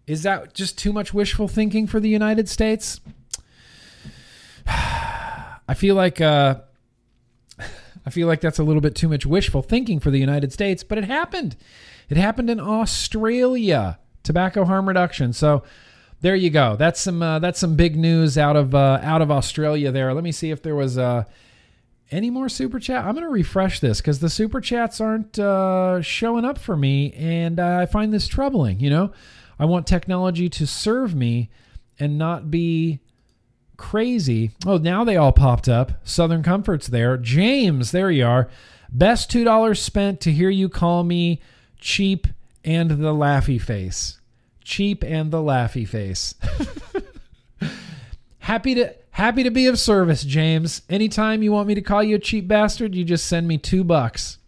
Is that just too much wishful thinking for the united states? I feel like uh, I feel like that's a little bit too much wishful thinking for the United States, but it happened. It happened in Australia. Tobacco harm reduction. So there you go. That's some uh, that's some big news out of uh, out of Australia. There. Let me see if there was uh, any more super chat. I'm going to refresh this because the super chats aren't uh, showing up for me, and I find this troubling. You know, I want technology to serve me and not be crazy. Oh, now they all popped up. Southern Comforts there. James, there you are. Best $2 spent to hear you call me cheap and the laughy face. Cheap and the laughy face. happy to happy to be of service, James. Anytime you want me to call you a cheap bastard, you just send me 2 bucks.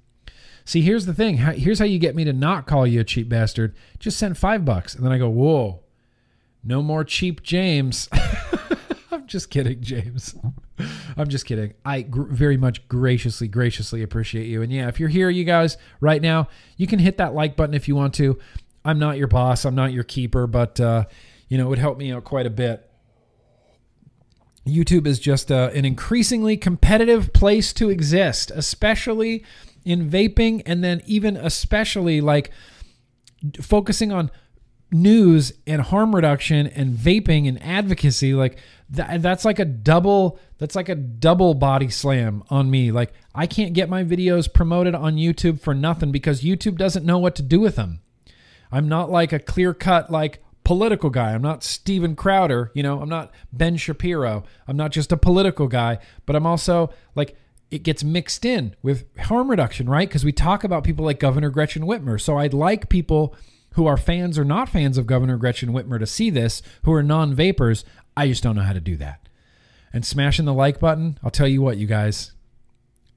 See, here's the thing. Here's how you get me to not call you a cheap bastard. Just send 5 bucks and then I go, "Whoa. No more cheap James." just kidding, James. I'm just kidding. I gr- very much graciously, graciously appreciate you. And yeah, if you're here, you guys, right now, you can hit that like button if you want to. I'm not your boss, I'm not your keeper, but, uh, you know, it would help me out quite a bit. YouTube is just uh, an increasingly competitive place to exist, especially in vaping, and then even especially like focusing on news and harm reduction and vaping and advocacy like that, that's like a double that's like a double body slam on me. Like i can't get my videos promoted on youtube for nothing because youtube doesn't know what to do with them. I'm not like a clear cut like political guy. I'm not steven crowder you know? I'm not ben shapiro. I'm not just a political guy but i'm also like it gets mixed in with harm reduction right? Because we talk about people like governor gretchen whitmer. So i'd like people who are fans or not fans of Governor Gretchen Whitmer to see this, who are non vapors. I just don't know how to do that. And smashing the like button, I'll tell you what, you guys,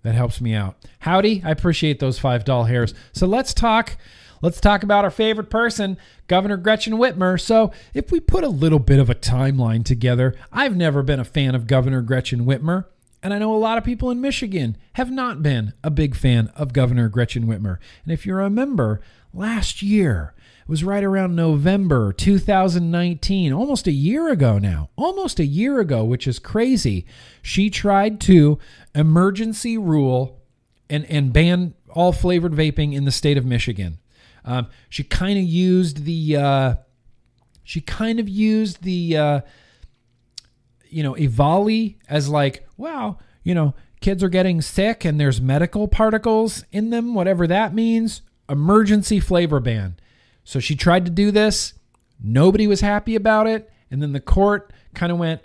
that helps me out. Howdy, I appreciate those five doll hairs. So let's talk. Let's talk about our favorite person, Governor Gretchen Whitmer. So, if we put a little bit of a timeline together, I've never been a fan of Governor Gretchen Whitmer. And I know a lot of people in Michigan have not been a big fan of Governor Gretchen Whitmer. And if you remember, last year, was right around November 2019, almost a year ago now. Almost a year ago, which is crazy. She tried to emergency rule and, and ban all flavored vaping in the state of Michigan. Um, she kind of used the uh, she kind of used the uh, you know EVALI as like wow you know kids are getting sick and there's medical particles in them whatever that means emergency flavor ban so she tried to do this. Nobody was happy about it. And then the court kind of went,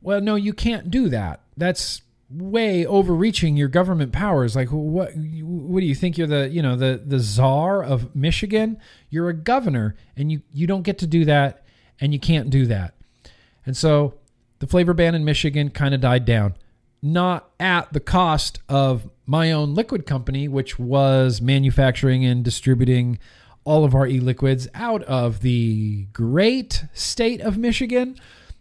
well, no, you can't do that. That's way overreaching your government powers. Like, what? What do you think? You're the, you know, the the czar of Michigan. You're a governor, and you you don't get to do that, and you can't do that. And so the flavor ban in Michigan kind of died down, not at the cost of my own liquid company, which was manufacturing and distributing all of our e liquids out of the great state of Michigan.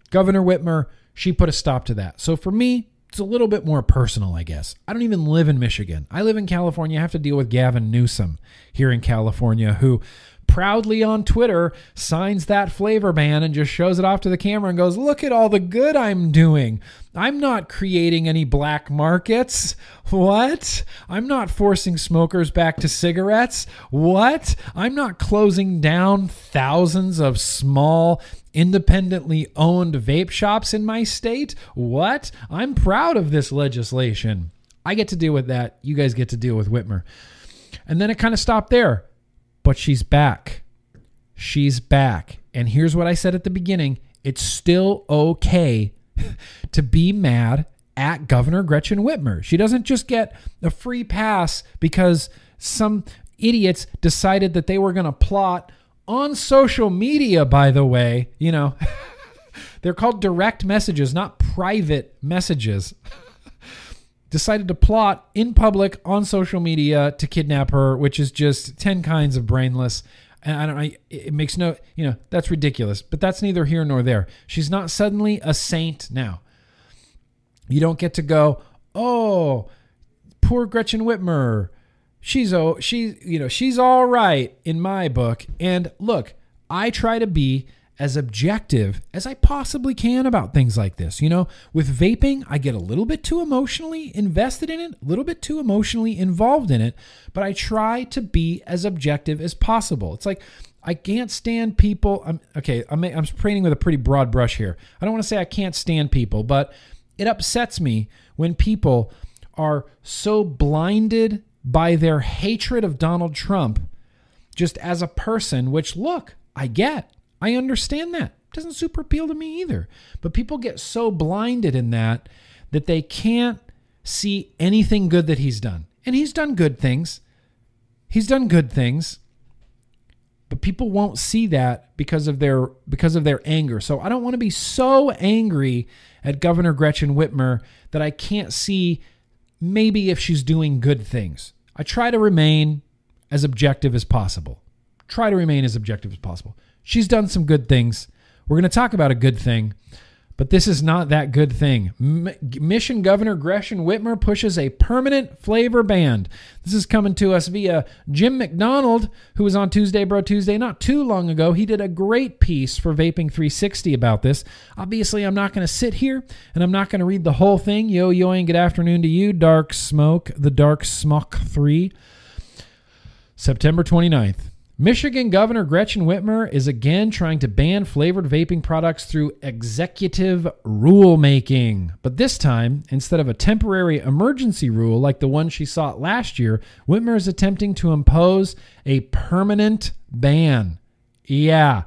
Governor Whitmer, she put a stop to that. So for me, it's a little bit more personal, I guess. I don't even live in Michigan. I live in California. I have to deal with Gavin Newsom here in California, who proudly on Twitter signs that flavor ban and just shows it off to the camera and goes, Look at all the good I'm doing. I'm not creating any black markets. What? I'm not forcing smokers back to cigarettes. What? I'm not closing down thousands of small, independently owned vape shops in my state. What? I'm proud of this legislation. I get to deal with that. You guys get to deal with Whitmer. And then it kind of stopped there but she's back. She's back. And here's what I said at the beginning it's still okay to be mad at Governor Gretchen Whitmer. She doesn't just get a free pass because some idiots decided that they were going to plot on social media, by the way. You know, they're called direct messages, not private messages. decided to plot in public on social media to kidnap her, which is just 10 kinds of brainless. And I don't know, it makes no, you know, that's ridiculous, but that's neither here nor there. She's not suddenly a saint now. You don't get to go, oh, poor Gretchen Whitmer. She's oh, she's you know, she's all right in my book. And look, I try to be as objective as I possibly can about things like this. You know, with vaping, I get a little bit too emotionally invested in it, a little bit too emotionally involved in it, but I try to be as objective as possible. It's like I can't stand people. I'm okay. I'm I'm painting with a pretty broad brush here. I don't want to say I can't stand people, but it upsets me when people are so blinded by their hatred of Donald Trump just as a person, which look, I get. I understand that. It doesn't super appeal to me either. But people get so blinded in that that they can't see anything good that he's done. And he's done good things. He's done good things. But people won't see that because of their because of their anger. So I don't want to be so angry at Governor Gretchen Whitmer that I can't see maybe if she's doing good things. I try to remain as objective as possible. Try to remain as objective as possible. She's done some good things. We're going to talk about a good thing, but this is not that good thing. M- Mission Governor Gretchen Whitmer pushes a permanent flavor ban. This is coming to us via Jim McDonald, who was on Tuesday Bro Tuesday not too long ago. He did a great piece for Vaping 360 about this. Obviously, I'm not going to sit here and I'm not going to read the whole thing. Yo, yo, and good afternoon to you, Dark Smoke, the Dark Smoke 3. September 29th. Michigan Governor Gretchen Whitmer is again trying to ban flavored vaping products through executive rulemaking. But this time, instead of a temporary emergency rule like the one she sought last year, Whitmer is attempting to impose a permanent ban. Yeah.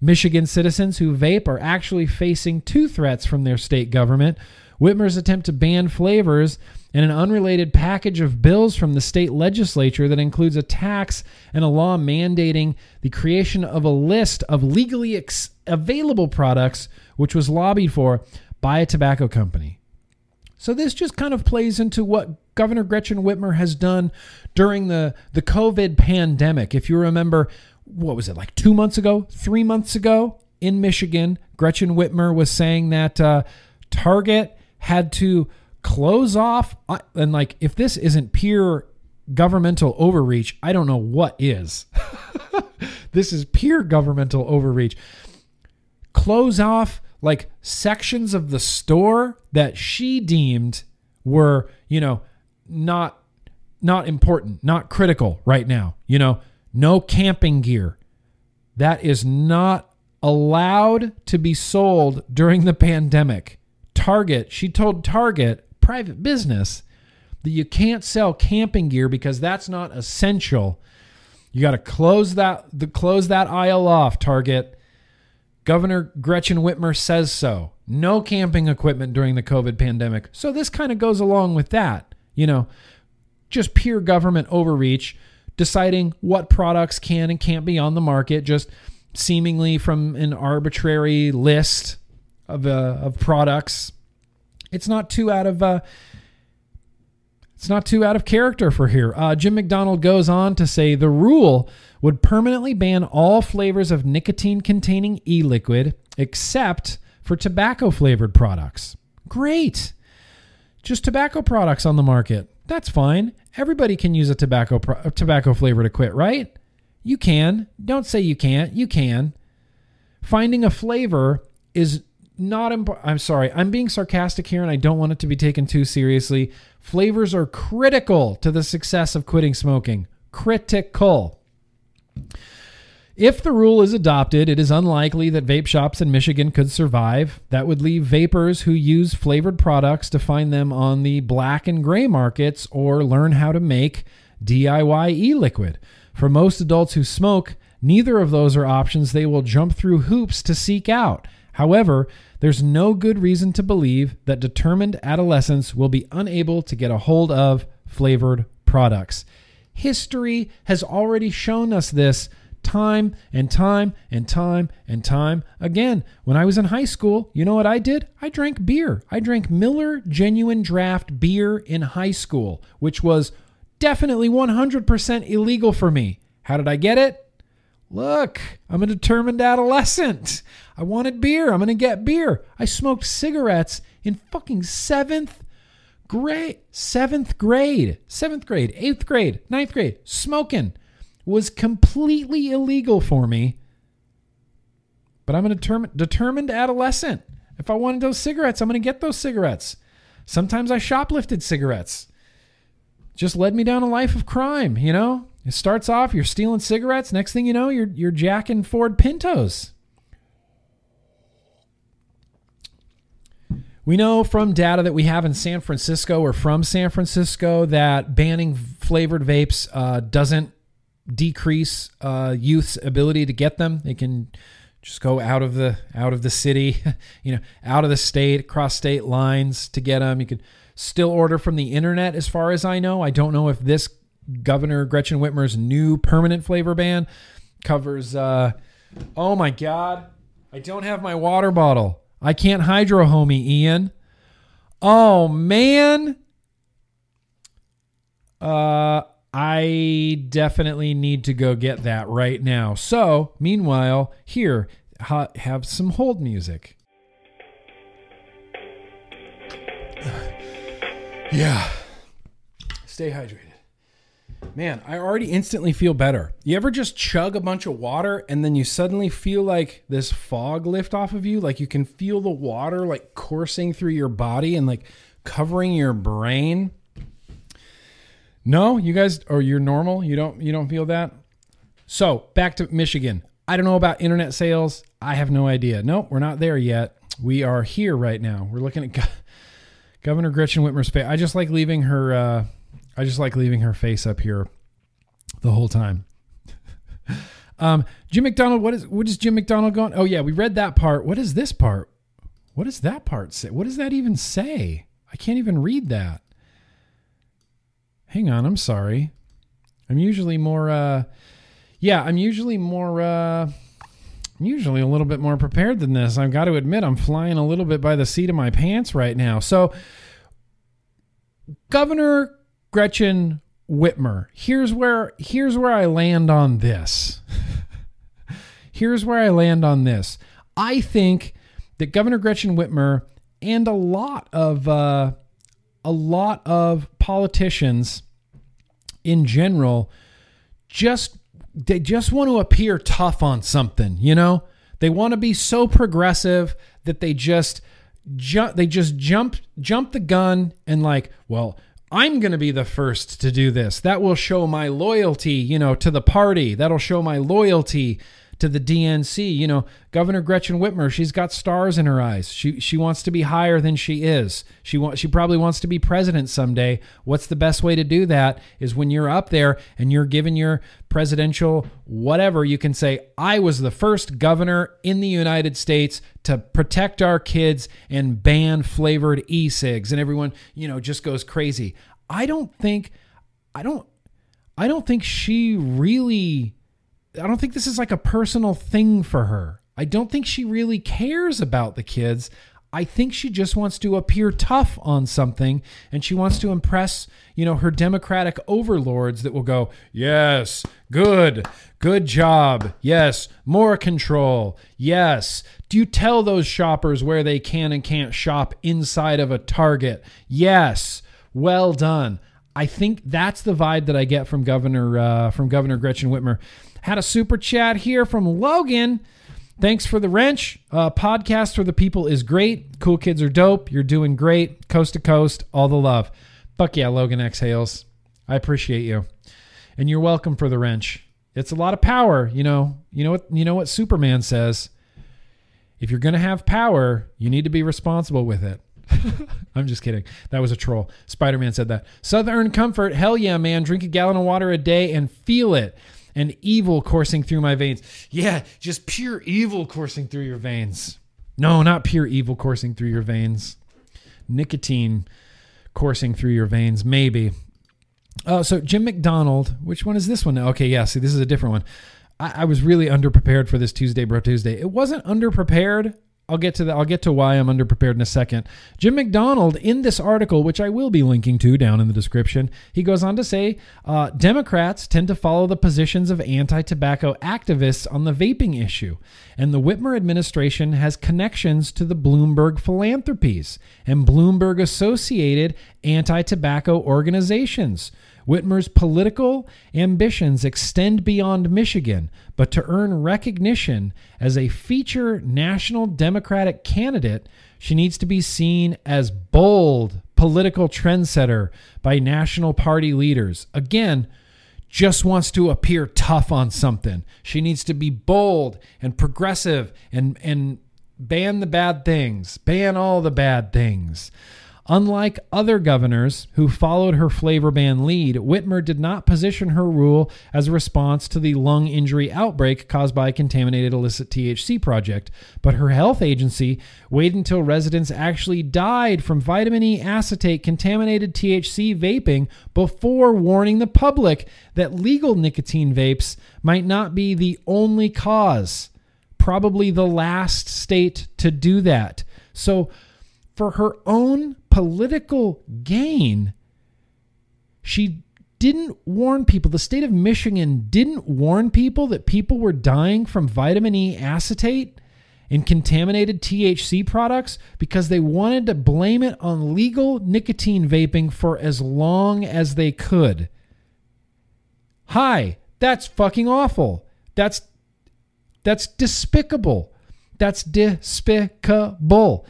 Michigan citizens who vape are actually facing two threats from their state government. Whitmer's attempt to ban flavors and an unrelated package of bills from the state legislature that includes a tax and a law mandating the creation of a list of legally ex- available products, which was lobbied for by a tobacco company. So this just kind of plays into what Governor Gretchen Whitmer has done during the, the COVID pandemic. If you remember, what was it, like two months ago, three months ago in Michigan, Gretchen Whitmer was saying that uh, Target had to close off uh, and like if this isn't pure governmental overreach i don't know what is. This is pure governmental overreach. Close off like sections of the store that she deemed were you know not not important not critical right now you know? No camping gear. That is not allowed to be sold during the pandemic target she told target private business that you can't sell camping gear because that's not essential. You got to close that the close that aisle off, Target. Governor Gretchen Whitmer says so. No camping equipment during the COVID pandemic. So this kind of goes along with that. You know, just pure government overreach, deciding what products can and can't be on the market, just seemingly from an arbitrary list of, uh, of products it's not too out of uh, it's not too out of character for here. Uh, Jim McDonald goes on to say the rule would permanently ban all flavors of nicotine containing e liquid except for tobacco flavored products. Great. Just tobacco products on the market. That's fine. Everybody can use a tobacco pro- tobacco flavor to quit, right? You can. Don't say you can't. You can. Finding a flavor is not imp- I'm sorry. I'm being sarcastic here and I don't want it to be taken too seriously. Flavors are critical to the success of quitting smoking. Critical. If the rule is adopted, it is unlikely that vape shops in Michigan could survive. That would leave vapors who use flavored products to find them on the black and gray markets or learn how to make DIY e liquid. For most adults who smoke, neither of those are options they will jump through hoops to seek out. However, there's no good reason to believe that determined adolescents will be unable to get a hold of flavored products. History has already shown us this time and time and time and time again. When I was in high school, you know what I did? I drank beer. I drank Miller Genuine Draft beer in high school, which was definitely 100% illegal for me. How did I get it? Look, I'm a determined adolescent. I wanted beer. I'm going to get beer. I smoked cigarettes in fucking seventh grade. Seventh grade. Seventh grade. Eighth grade. Ninth grade. Smoking was completely illegal for me. But I'm a determined, determined adolescent. If I wanted those cigarettes, I'm going to get those cigarettes. Sometimes I shoplifted cigarettes. Just led me down a life of crime, you know? It starts off, you're stealing cigarettes. Next thing you know, you're you're jacking Ford Pintos. We know from data that we have in San Francisco or from San Francisco that banning flavored vapes uh, doesn't decrease uh, youth's ability to get them. They can just go out of the out of the city, you know, out of the state, across state lines to get them. You could still order from the internet, as far as I know. I don't know if this Governor Gretchen Whitmer's new permanent flavor ban covers. Uh, oh my God, I don't have my water bottle. I can't hydro homie, Ian. Oh man. Uh, I definitely need to go get that right now. So, meanwhile, here, ha- have some hold music. yeah. Stay hydrated. Man, I already instantly feel better. You ever just chug a bunch of water and then you suddenly feel like this fog lift off of you? Like you can feel the water like coursing through your body and like covering your brain? No, you guys or you're normal? You don't you don't feel that? So back to Michigan. I don't know about internet sales. I have no idea. Nope, we're not there yet. We are here right now. We're looking at Go- Governor Gretchen Whitmer's face. I just like leaving her. Uh, I just like leaving her face up here the whole time. um, Jim McDonald. What is what is Jim McDonald going? Oh yeah, we read that part. What is this part? What does that part say? What does that even say? I can't even read that. Hang on, I'm sorry. I'm usually more uh yeah, I'm usually more uh I'm usually a little bit more prepared than this. I've got to admit I'm flying a little bit by the seat of my pants right now. So Governor Gretchen Whitmer, here's where here's where I land on this. here's where I land on this. I think that Governor Gretchen Whitmer and a lot of uh, a lot of politicians in general just they just want to appear tough on something, you know? They want to be so progressive that they just jump they just jump jump the gun and like, well, I'm going to be the first to do this. That will show my loyalty, you know, to the party. That'll show my loyalty to the DNC. You know, Governor Gretchen Whitmer, she's got stars in her eyes. She she wants to be higher than she is. She wants she probably wants to be president someday. What's the best way to do that is when you're up there and you're given your presidential whatever, you can say, "I was the first governor in the United States to protect our kids and ban flavored e-cigs." And everyone, you know, just goes crazy. I don't think I don't I don't think she really I don't think this is like a personal thing for her. I don't think she really cares about the kids. I think she just wants to appear tough on something and she wants to impress, you know, her democratic overlords that will go, "Yes, good. Good job. Yes, more control. Yes. Do you tell those shoppers where they can and can't shop inside of a Target? Yes. Well done." I think that's the vibe that I get from Governor uh, from Governor Gretchen Whitmer. Had a super chat here from Logan. Thanks for the wrench. Uh, podcast for the people is great. Cool kids are dope. You're doing great. Coast to coast. All the love. Fuck yeah, Logan exhales. I appreciate you, and you're welcome for the wrench. It's a lot of power. You know. You know what. You know what Superman says. If you're gonna have power, you need to be responsible with it. I'm just kidding. That was a troll. Spider Man said that. Southern Comfort. Hell yeah, man. Drink a gallon of water a day and feel it and evil coursing through my veins. Yeah, just pure evil coursing through your veins. No, not pure evil coursing through your veins. Nicotine coursing through your veins, maybe. Uh, so Jim McDonald, which one is this one? Okay, yeah, see, this is a different one. I, I was really underprepared for this Tuesday, Bro Tuesday. It wasn't underprepared. I'll get to that. I'll get to why I'm underprepared in a second. Jim McDonald, in this article, which I will be linking to down in the description, he goes on to say uh, Democrats tend to follow the positions of anti tobacco activists on the vaping issue, and the Whitmer administration has connections to the Bloomberg philanthropies and Bloomberg associated anti tobacco organizations. Whitmer's political ambitions extend beyond Michigan, but to earn recognition as a feature national Democratic candidate, she needs to be seen as bold political trendsetter by national party leaders. Again, just wants to appear tough on something. She needs to be bold and progressive and and ban the bad things, ban all the bad things. Unlike other governors who followed her flavor ban lead, Whitmer did not position her rule as a response to the lung injury outbreak caused by a contaminated illicit THC project, but her health agency waited until residents actually died from vitamin E acetate contaminated THC vaping before warning the public that legal nicotine vapes might not be the only cause. Probably the last state to do that. So, for her own political gain, she didn't warn people. The state of Michigan didn't warn people that people were dying from vitamin E acetate and contaminated THC products because they wanted to blame it on legal nicotine vaping for as long as they could. Hi, that's fucking awful. That's that's despicable. That's despicable.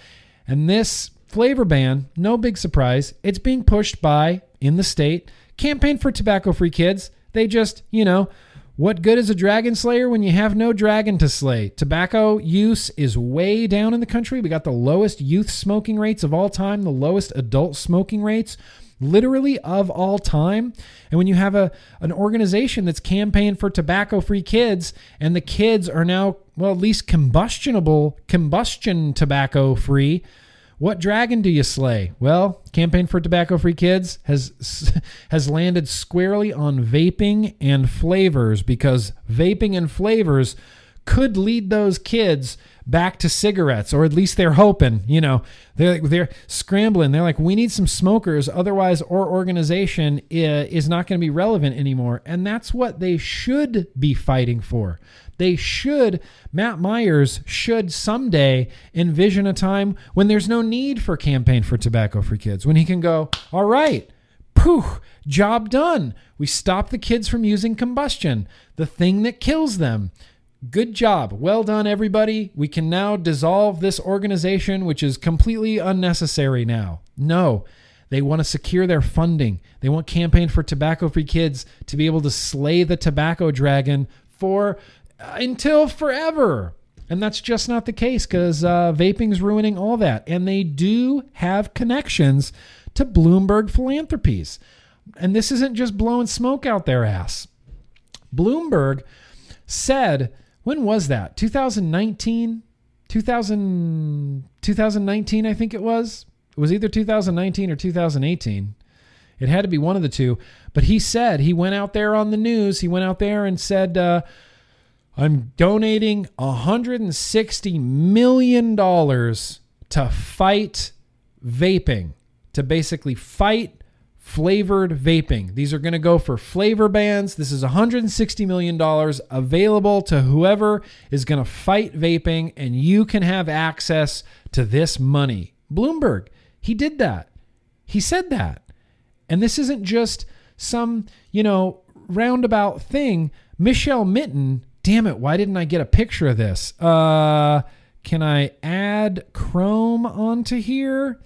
And this flavor ban, no big surprise, it's being pushed by, in the state, Campaign for Tobacco Free Kids. They just, you know, What good is a dragon slayer when you have no dragon to slay? Tobacco use is way down in the country. We got the lowest youth smoking rates of all time, the lowest adult smoking rates literally of all time. And when you have a an organization that's campaigning for tobacco free kids and the kids are now well at least combustionable combustion tobacco free, what dragon do you slay? Well, campaign for tobacco free kids has has landed squarely on vaping and flavors because vaping and flavors could lead those kids back to cigarettes, or at least they're hoping. You know, they're they're scrambling. They're like, we need some smokers, otherwise our organization is not going to be relevant anymore. And that's what they should be fighting for. They should, Matt Myers should someday envision a time when there's no need for campaign for tobacco for kids, when he can go, all right, poof, job done. We stop the kids from using combustion, the thing that kills them. Good job. Well done, everybody. We can now dissolve this organization, which is completely unnecessary now. No, they want to secure their funding. They want Campaign for Tobacco Free Kids to be able to slay the tobacco dragon for uh, until forever. And that's just not the case because uh, vaping's ruining all that. And they do have connections to Bloomberg philanthropies. And this isn't just blowing smoke out their ass. Bloomberg said when was that? 2019? 2000, 2019, I think it was. It was either 2019 or 2018. It had to be one of the two. But he said, he went out there on the news, he went out there and said, uh, I'm donating $160 million to fight vaping, to basically fight flavored vaping. These are going to go for flavor bans. This is $160 million available to whoever is going to fight vaping, and you can have access to this money. Bloomberg, he did that. He said that. And this isn't just some, you know, roundabout thing. Michelle Minton, damn it, why didn't I get a picture of this? Uh, can I add Chrome onto here?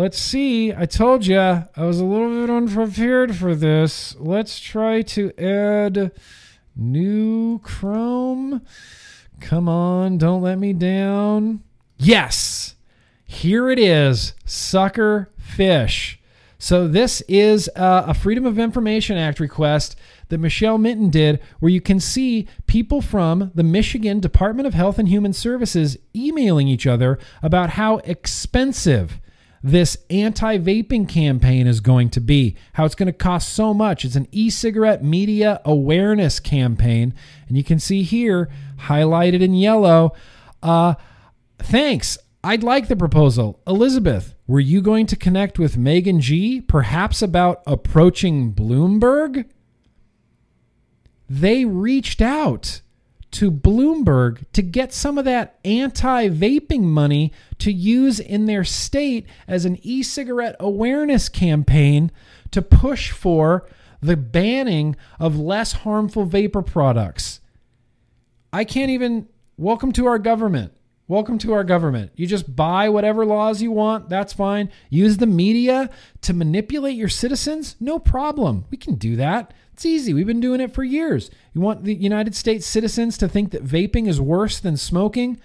Let's see. I told you I was a little bit unprepared for this. Let's try to add new Chrome. Come on, don't let me down. Yes, here it is Sucker Fish. So, this is uh, a Freedom of Information Act request that Michelle Minton did, where you can see people from the Michigan Department of Health and Human Services emailing each other about how expensive this anti vaping campaign is going to be, how it's going to cost so much. It's an e cigarette media awareness campaign. And you can see here, highlighted in yellow, uh, thanks. I'd like the proposal. Elizabeth, were you going to connect with Megan G, perhaps about approaching Bloomberg? They reached out to Bloomberg to get some of that anti vaping money to use in their state as an e cigarette awareness campaign to push for the banning of less harmful vapor products. I can't even. Welcome to our government. Welcome to our government. You just buy whatever laws you want. That's fine. Use the media to manipulate your citizens. No problem. We can do that. It's easy. We've been doing it for years. You want the United States citizens to think that vaping is worse than smoking?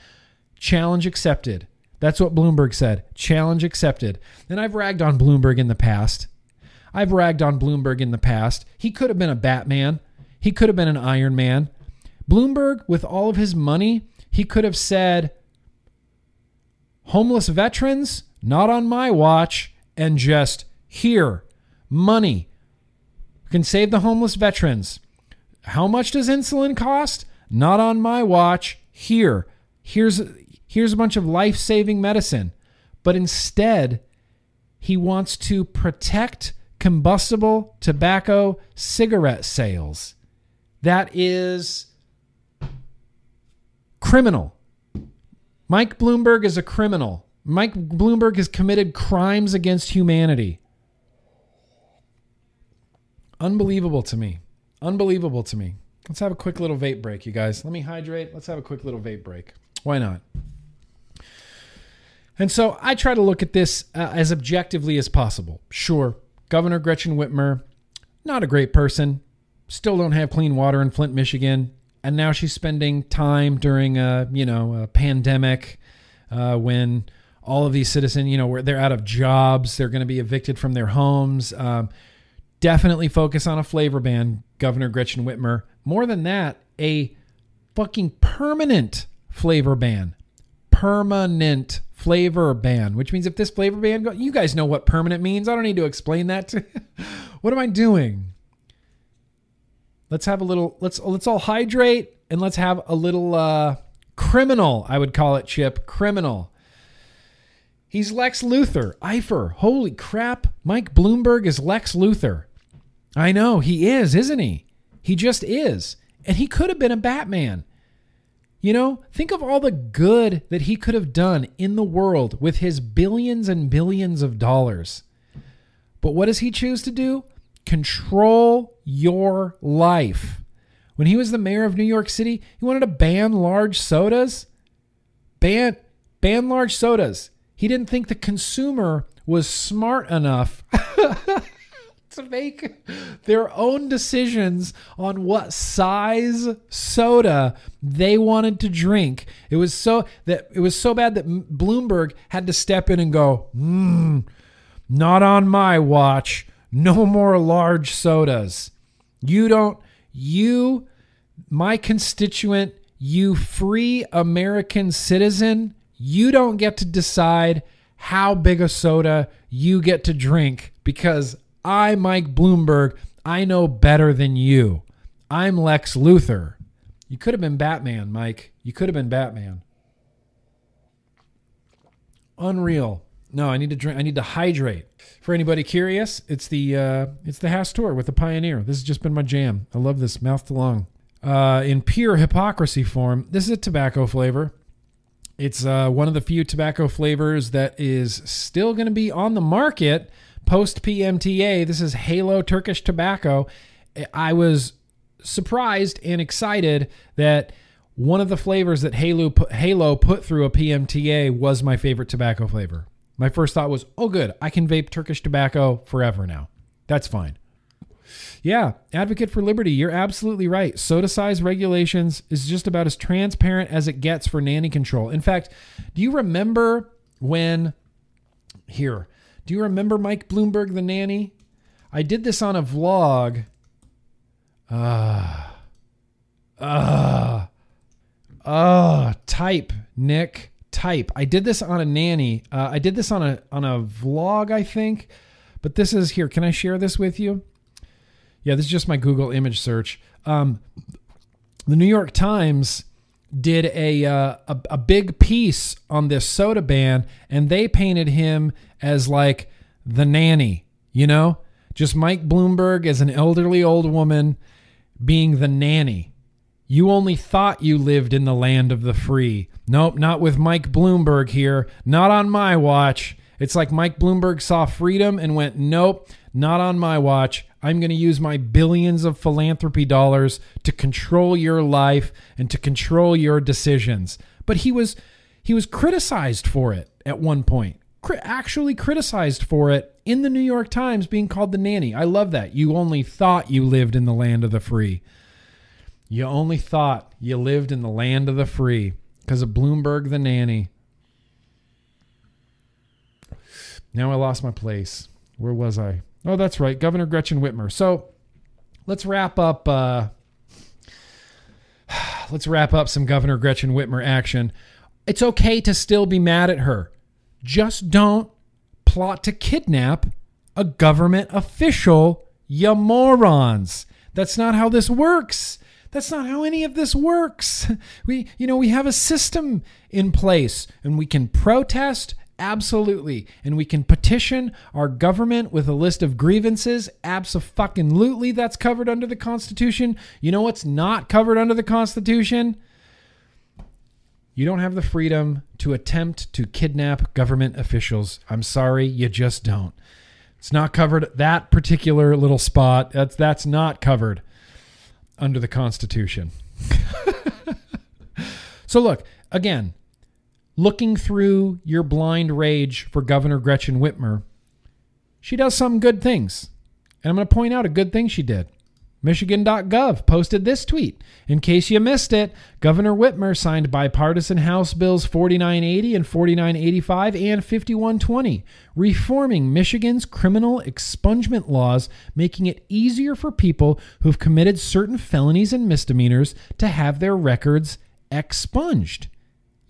Challenge accepted. That's what Bloomberg said. Challenge accepted. And I've ragged on Bloomberg in the past. I've ragged on Bloomberg in the past. He could have been a Batman. He could have been an Iron Man. Bloomberg, with all of his money, he could have said, homeless veterans, not on my watch, and just here, money, can save the homeless veterans. How much does insulin cost? Not on my watch. Here. Here's here's a bunch of life-saving medicine. But instead, he wants to protect combustible tobacco cigarette sales. That is criminal. Mike Bloomberg is a criminal. Mike Bloomberg has committed crimes against humanity. Unbelievable to me. Unbelievable to me. Let's have a quick little vape break, you guys. Let me hydrate. Let's have a quick little vape break. Why not? And so I try to look at this uh, as objectively as possible. Sure, Governor Gretchen Whitmer, not a great person, still don't have clean water in Flint, Michigan, and now she's spending time during a you know a pandemic uh, when all of these citizens, you know, they're out of jobs, they're going to be evicted from their homes. Um, definitely focus on a flavor ban, Governor Gretchen Whitmer. More than that, a fucking permanent flavor ban. Permanent flavor ban, which means if this flavor ban go, you guys know what permanent means. I don't need to explain that. To, what am I doing? Let's have a little. Let's let's all hydrate and let's have a little uh, criminal. I would call it Chip criminal. He's Lex Luthor. Eifer. Holy crap. Mike Bloomberg is Lex Luthor. I know, he is, isn't he? He just is. And he could have been a Batman. You know, think of all the good that he could have done in the world with his billions and billions of dollars. But what does he choose to do? Control your life. When he was the mayor of New York City, he wanted to ban large sodas. Ban ban large sodas. He didn't think the consumer was smart enough to make their own decisions on what size soda they wanted to drink. It was so that it was so bad that Bloomberg had to step in and go, mm, "Not on my watch. No more large sodas. You don't you my constituent, you free American citizen, you don't get to decide how big a soda you get to drink because I, Mike Bloomberg, I know better than you. I'm Lex Luthor. You could have been Batman, Mike. You could have been Batman. Unreal. No, I need to drink. I need to hydrate. For anybody curious, it's the uh, it's the Hastur with the Pioneer. This has just been my jam. I love this mouth to lung. Uh, in pure hypocrisy form, this is a tobacco flavor. It's uh, one of the few tobacco flavors that is still going to be on the market post PMTA. This is Halo Turkish Tobacco. I was surprised and excited that one of the flavors that Halo put, Halo put through a PMTA was my favorite tobacco flavor. My first thought was, oh, good, I can vape Turkish tobacco forever now. That's fine. Yeah, advocate for liberty. You're absolutely right. Soda size regulations is just about as transparent as it gets for nanny control. In fact, do you remember when here? Do you remember Mike Bloomberg, the nanny? I did this on a vlog. Ah. Uh, ah. Uh, ah. Uh, type, Nick. Type. I did this on a nanny. Uh, I did this on a on a vlog, I think. But this is here. Can I share this with you? Yeah, this is just my Google image search. Um, the New York Times did a, uh, a a big piece on this soda ban, and they painted him as like the nanny, you know, just Mike Bloomberg as an elderly old woman being the nanny. You only thought you lived in the land of the free. Nope, not with Mike Bloomberg here. Not on my watch. It's like Mike Bloomberg saw freedom and went, nope, not on my watch. I'm going to use my billions of philanthropy dollars to control your life and to control your decisions. But he was he was criticized for it at one point. Actually criticized for it in the New York Times being called the nanny. I love that. You only thought you lived in the land of the free. You only thought you lived in the land of the free because of Bloomberg the nanny. Now I lost my place. Where was I? Oh, that's right, Governor Gretchen Whitmer. So let's wrap up. Uh, let's wrap up some Governor Gretchen Whitmer action. It's okay to still be mad at her. Just don't plot to kidnap a government official, you morons. That's not how this works. That's not how any of this works. We, you know, we have a system in place and we can protest Absolutely. And we can petition our government with a list of grievances. Absolutely. That's covered under the Constitution. You know what's not covered under the Constitution? You don't have the freedom to attempt to kidnap government officials. I'm sorry, you just don't. It's not covered that particular little spot. That's that's not covered under the Constitution. so look, again, looking through your blind rage for Governor Gretchen Whitmer, she does some good things. And I'm going to point out a good thing she did. Michigan.gov posted this tweet. In case you missed it, Governor Whitmer signed bipartisan House Bills 4980 and 4985 and 5120, reforming Michigan's criminal expungement laws, making it easier for people who've committed certain felonies and misdemeanors to have their records expunged.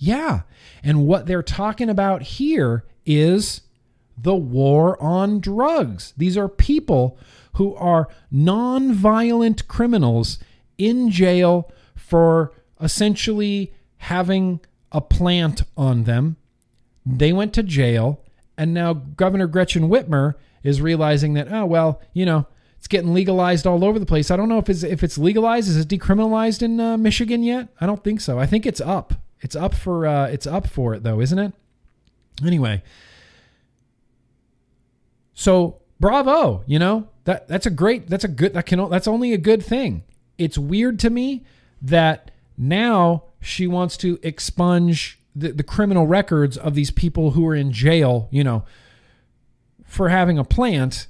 Yeah. And what they're talking about here is the war on drugs. These are people who are non-violent criminals in jail for essentially having a plant on them. They went to jail, and now Governor Gretchen Whitmer is realizing that, oh, well, you know, it's getting legalized all over the place. I don't know if it's if it's legalized. Is it decriminalized in uh, Michigan yet? I don't think so. I think it's up. It's up for uh, it's up for it though, isn't it? Anyway, so bravo, you know that that's a great that's a good that can that's only a good thing. It's weird to me that now she wants to expunge the, the criminal records of these people who are in jail, you know, for having a plant.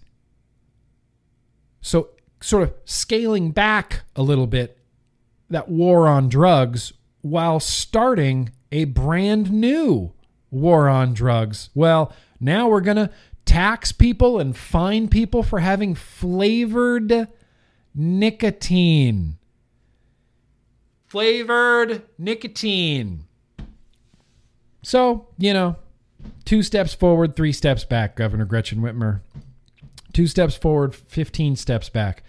So sort of scaling back a little bit that war on drugs while starting a brand new war on drugs. Well, now we're going to tax people and fine people for having flavored nicotine. Flavored nicotine. So, you know, two steps forward, three steps back, Governor Gretchen Whitmer. Two steps forward, 15 steps back.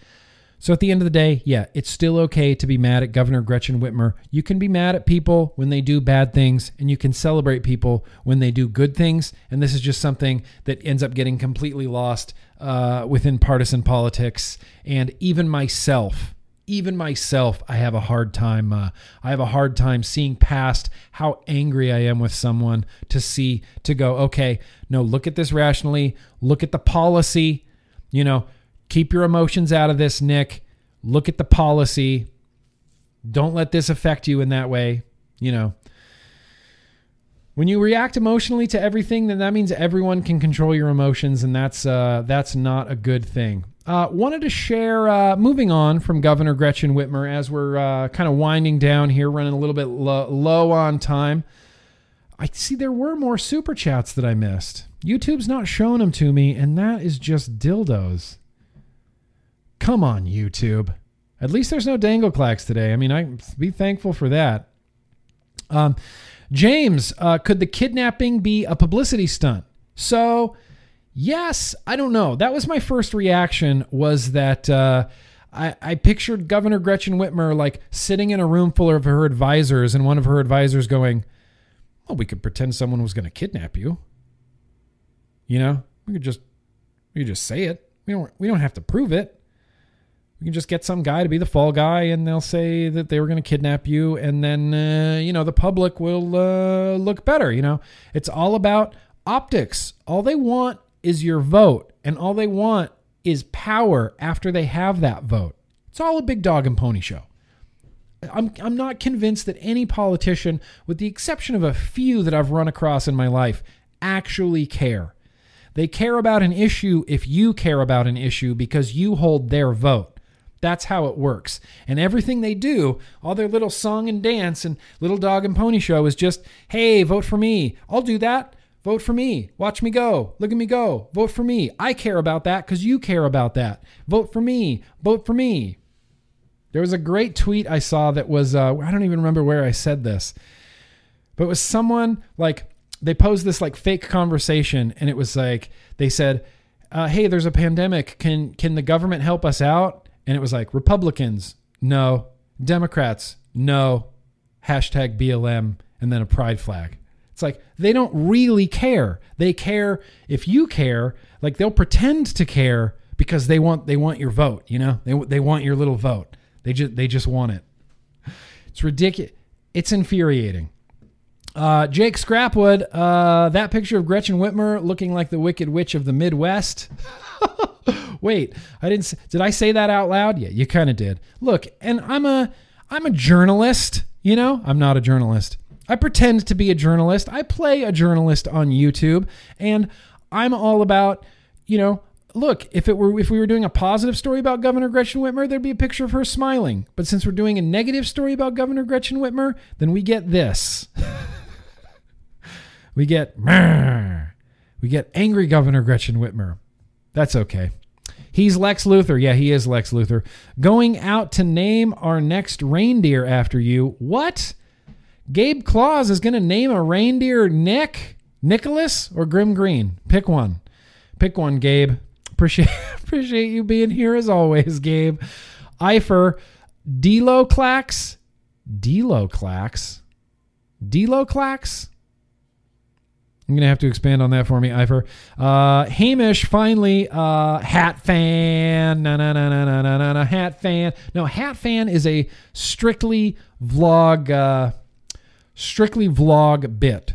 So at the end of the day, yeah, it's still okay to be mad at Governor Gretchen Whitmer. You can be mad at people when they do bad things, and you can celebrate people when they do good things. And this is just something that ends up getting completely lost uh, within partisan politics. And even myself, even myself, I have a hard time. Uh, I have a hard time seeing past how angry I am with someone to see to go. Okay, no, look at this rationally. Look at the policy. You know, Keep your emotions out of this, Nick. Look at the policy. Don't let this affect you in that way. You know, when you react emotionally to everything, then that means everyone can control your emotions, and that's uh, that's not a good thing. Uh, wanted to share. Uh, moving on from Governor Gretchen Whitmer, as we're uh, kind of winding down here, running a little bit lo- low on time. I see there were more super chats that I missed. YouTube's not showing them to me, and that is just dildos. Come on, YouTube. At least there's no dangle clacks today. I mean, I be thankful for that. Um, James, uh, could the kidnapping be a publicity stunt? So, yes, I don't know. That was my first reaction. Was that uh, I, I pictured Governor Gretchen Whitmer like sitting in a room full of her advisors, and one of her advisors going, "Well, we could pretend someone was going to kidnap you. You know, we could just we could just say it. We don't we don't have to prove it." We can just get some guy to be the fall guy and they'll say that they were going to kidnap you and then uh, you know the public will uh, look better you know? It's all about optics. All they want is your vote and all they want is power after they have that vote. It's all a big dog and pony show. I'm, I'm not convinced that any politician with the exception of a few that i've run across in my life actually care. They care about an issue if you care about an issue because you hold their vote that's how it works. And everything they do, all their little song and dance and little dog and pony show is just, hey, vote for me. I'll do that. Vote for me. Watch me go. Look at me go. Vote for me. I care about that because you care about that. Vote for me. Vote for me. There was a great tweet I saw that was, uh, I don't even remember where I said this, but it was someone like, they posed this like fake conversation and it was like, they said, uh, hey, there's a pandemic. Can, can the government help us out? And it was like Republicans, no, Democrats, no, hashtag BLM, and then a pride flag. It's like they don't really care. They care if you care, like they'll pretend to care because they want they want your vote, you know? They they want your little vote. They just they just want it. It's ridiculous. It's infuriating. Uh, Jake Scrapwood, uh, that picture of Gretchen Whitmer looking like the Wicked Witch of the Midwest. Wait, I didn't. Did I say that out loud? Yeah, you kind of did. Look, and I'm a I'm a journalist. You know, I'm not a journalist. I pretend to be a journalist. I play a journalist on YouTube, and I'm all about you know look, if it were if we were doing a positive story about Governor Gretchen Whitmer, there'd be a picture of her smiling. But since we're doing a negative story about Governor Gretchen Whitmer, then we get this. we get we get angry Governor Gretchen Whitmer. That's okay. He's Lex Luthor. Yeah, he is Lex Luthor. Going out to name our next reindeer after you. What? Gabe Claus is going to name a reindeer Nick, Nicholas, or Grimm Green. Pick one. Pick one, Gabe. Appreciate appreciate you being here as always, Gabe. Eifer, Deloclax, Deloclax, Deloclax. I'm gonna have to expand on that for me, Eifer. Uh, Hamish finally, uh, hat fan, na na na na na na na na hat fan. No, hat fan is a strictly vlog, uh, strictly vlog bit.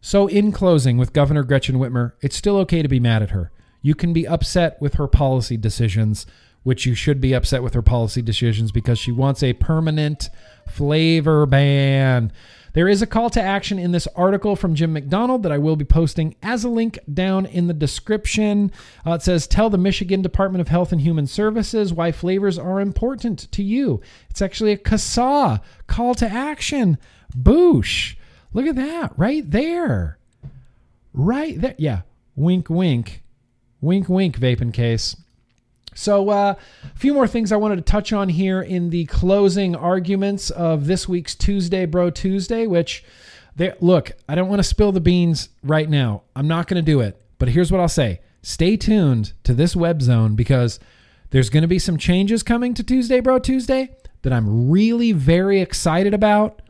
So, in closing, with Governor Gretchen Whitmer, it's still okay to be mad at her. You can be upset with her policy decisions, which you should be upset with her policy decisions because she wants a permanent flavor ban. There is a call to action in this article from Jim McDonald that I will be posting as a link down in the description. Uh, it says, Tell the Michigan Department of Health and Human Services why flavors are important to you. It's actually a CASAA call to action. Boosh. Look at that right there. Right there. Yeah. Wink, wink. Wink, wink, vaping case. So, uh, a few more things I wanted to touch on here in the closing arguments of this week's Tuesday Bro Tuesday, which, they, look, I don't want to spill the beans right now. I'm not going to do it. But here's what I'll say stay tuned to this web zone because there's going to be some changes coming to Tuesday Bro Tuesday that I'm really very excited about.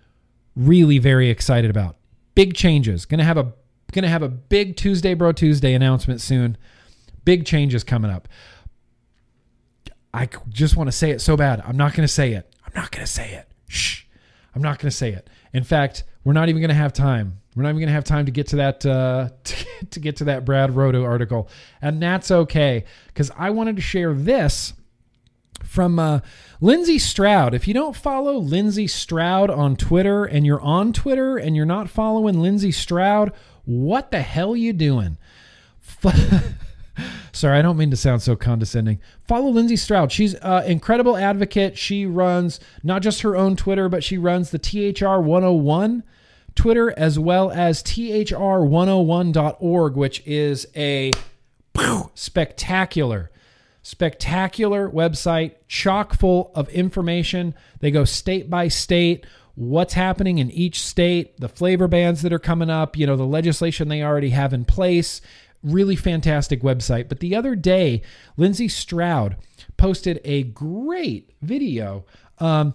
Really very excited about. Big changes. Going to have a going to have a big Tuesday Bro Tuesday announcement soon. Big changes coming up. I just want to say it so bad. I'm not going to say it. I'm not going to say it. Shh. I'm not going to say it. In fact, we're not even going to have time. We're not even going to have time to get to that uh, to, get to that Brad Rodu article, and that's okay because I wanted to share this from uh, Lindsey Stroud. If you don't follow Lindsey Stroud on Twitter and you're on Twitter and you're not following Lindsey Stroud, what the hell you doing? Sorry, I don't mean to sound so condescending. Follow Lindsey Stroud. She's an incredible advocate. She runs not just her own Twitter, but she runs the THR 101 Twitter as well as THR101.org, which is a spectacular, spectacular website, chock full of information. They go state by state what's happening in each state, the flavor bans that are coming up, you know, the legislation they already have in place, really fantastic website. But the other day, Lindsey Stroud posted a great video. Um,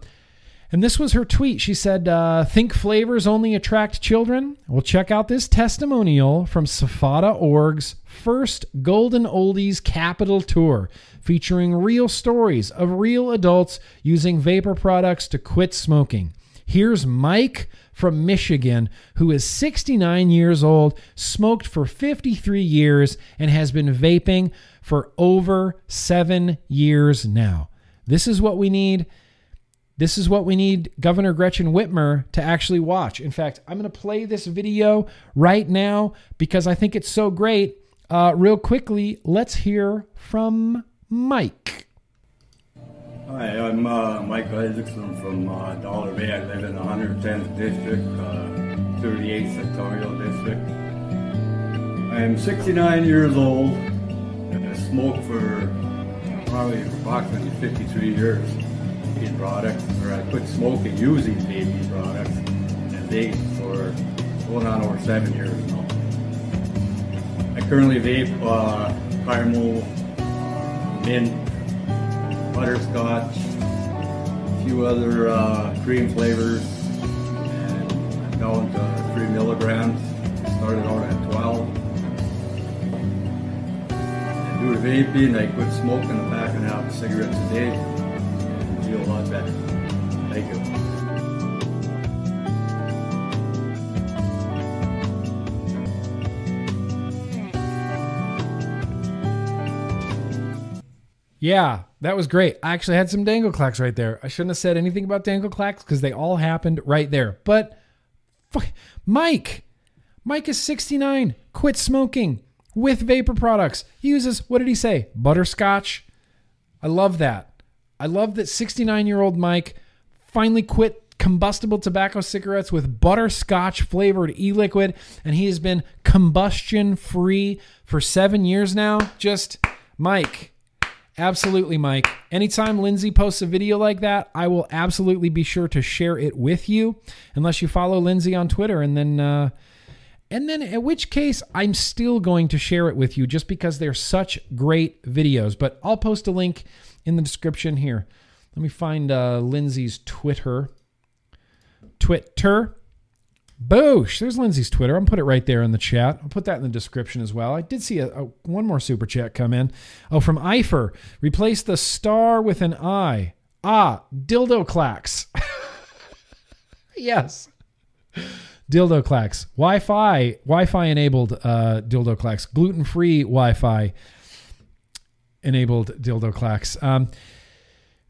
and this was her tweet. She said, uh, Think flavors only attract children? Well, check out this testimonial from Safada Org's first Golden Oldies Capital Tour, featuring real stories of real adults using vapor products to quit smoking. Here's Mike from Michigan, who is 69 years old, smoked for 53 years, and has been vaping for over seven years now. This is what we need. This is what we need Governor Gretchen Whitmer to actually watch. In fact, I'm going to play this video right now because I think it's so great. Uh, real quickly, let's hear from Mike. Hi, I'm uh, Mike Isaacson from uh, Dollar Bay. I live in the 110th District, uh, 38th Sectorial District. I am 69 years old and I smoked for probably approximately 53 years in products, or I quit smoking using vaping products and vapes for going on over seven years now. I currently vape uh, caramel, mint, butterscotch, a few other uh, cream flavors, and I'm down to three milligrams. Started out at 12. And due to vaping, I quit smoking a pack and a half of cigarettes a day and feel a lot better. Thank you. Yeah, that was great. I actually had some dangle clacks right there. I shouldn't have said anything about dangle clacks because they all happened right there. But Mike, Mike is 69, quit smoking. with vapor products. He uses, what did he say? Butterscotch. I love that. I love that 69 year old Mike finally quit combustible tobacco cigarettes with butterscotch flavored e liquid, and he has been combustion free for seven years now. Just, Mike, absolutely, Mike. Anytime Lindsey posts a video like that, I will absolutely be sure to share it with you, unless you follow Lindsey on Twitter, and then, uh, and then, in which case, I'm still going to share it with you just because they're such great videos. But I'll post a link in the description here. Let me find uh, Lindsey's Twitter. Twitter. Boosh. There's Lindsey's Twitter. I'm put it right there in the chat. I'll put that in the description as well. I did see a, a one more super chat come in. Oh, from Eifer. Replace the star with an I. Ah, dildo clacks. yes. Dildo clacks. Wi-Fi. Wi-Fi enabled uh, dildo clacks. Gluten-free Wi-Fi enabled dildo clacks. Um,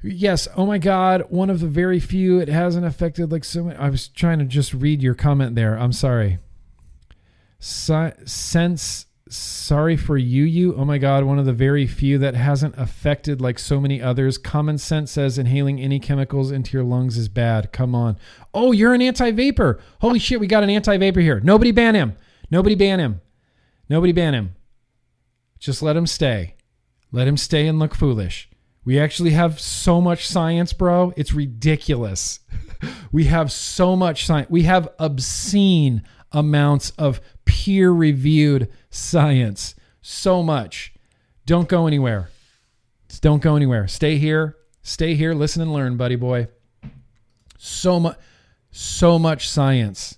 Yes. Oh my God. One of the very few. It hasn't affected like so many. I was trying to just read your comment there. I'm sorry. Sense sorry for you you. Oh my god. One of the very few that hasn't affected like so many others. Common sense says inhaling any chemicals into your lungs is bad. Come on. Oh you're an anti-vapor. Holy shit. We got an anti-vapor here. Nobody ban him. Nobody ban him. Nobody ban him. Just let him stay. Let him stay and look foolish we actually have so much science, bro. It's ridiculous. we have so much science. We have obscene amounts of peer reviewed science. So much. Don't go anywhere. Just don't go anywhere. Stay here. Stay here. Listen and learn, buddy boy. So much, so much science.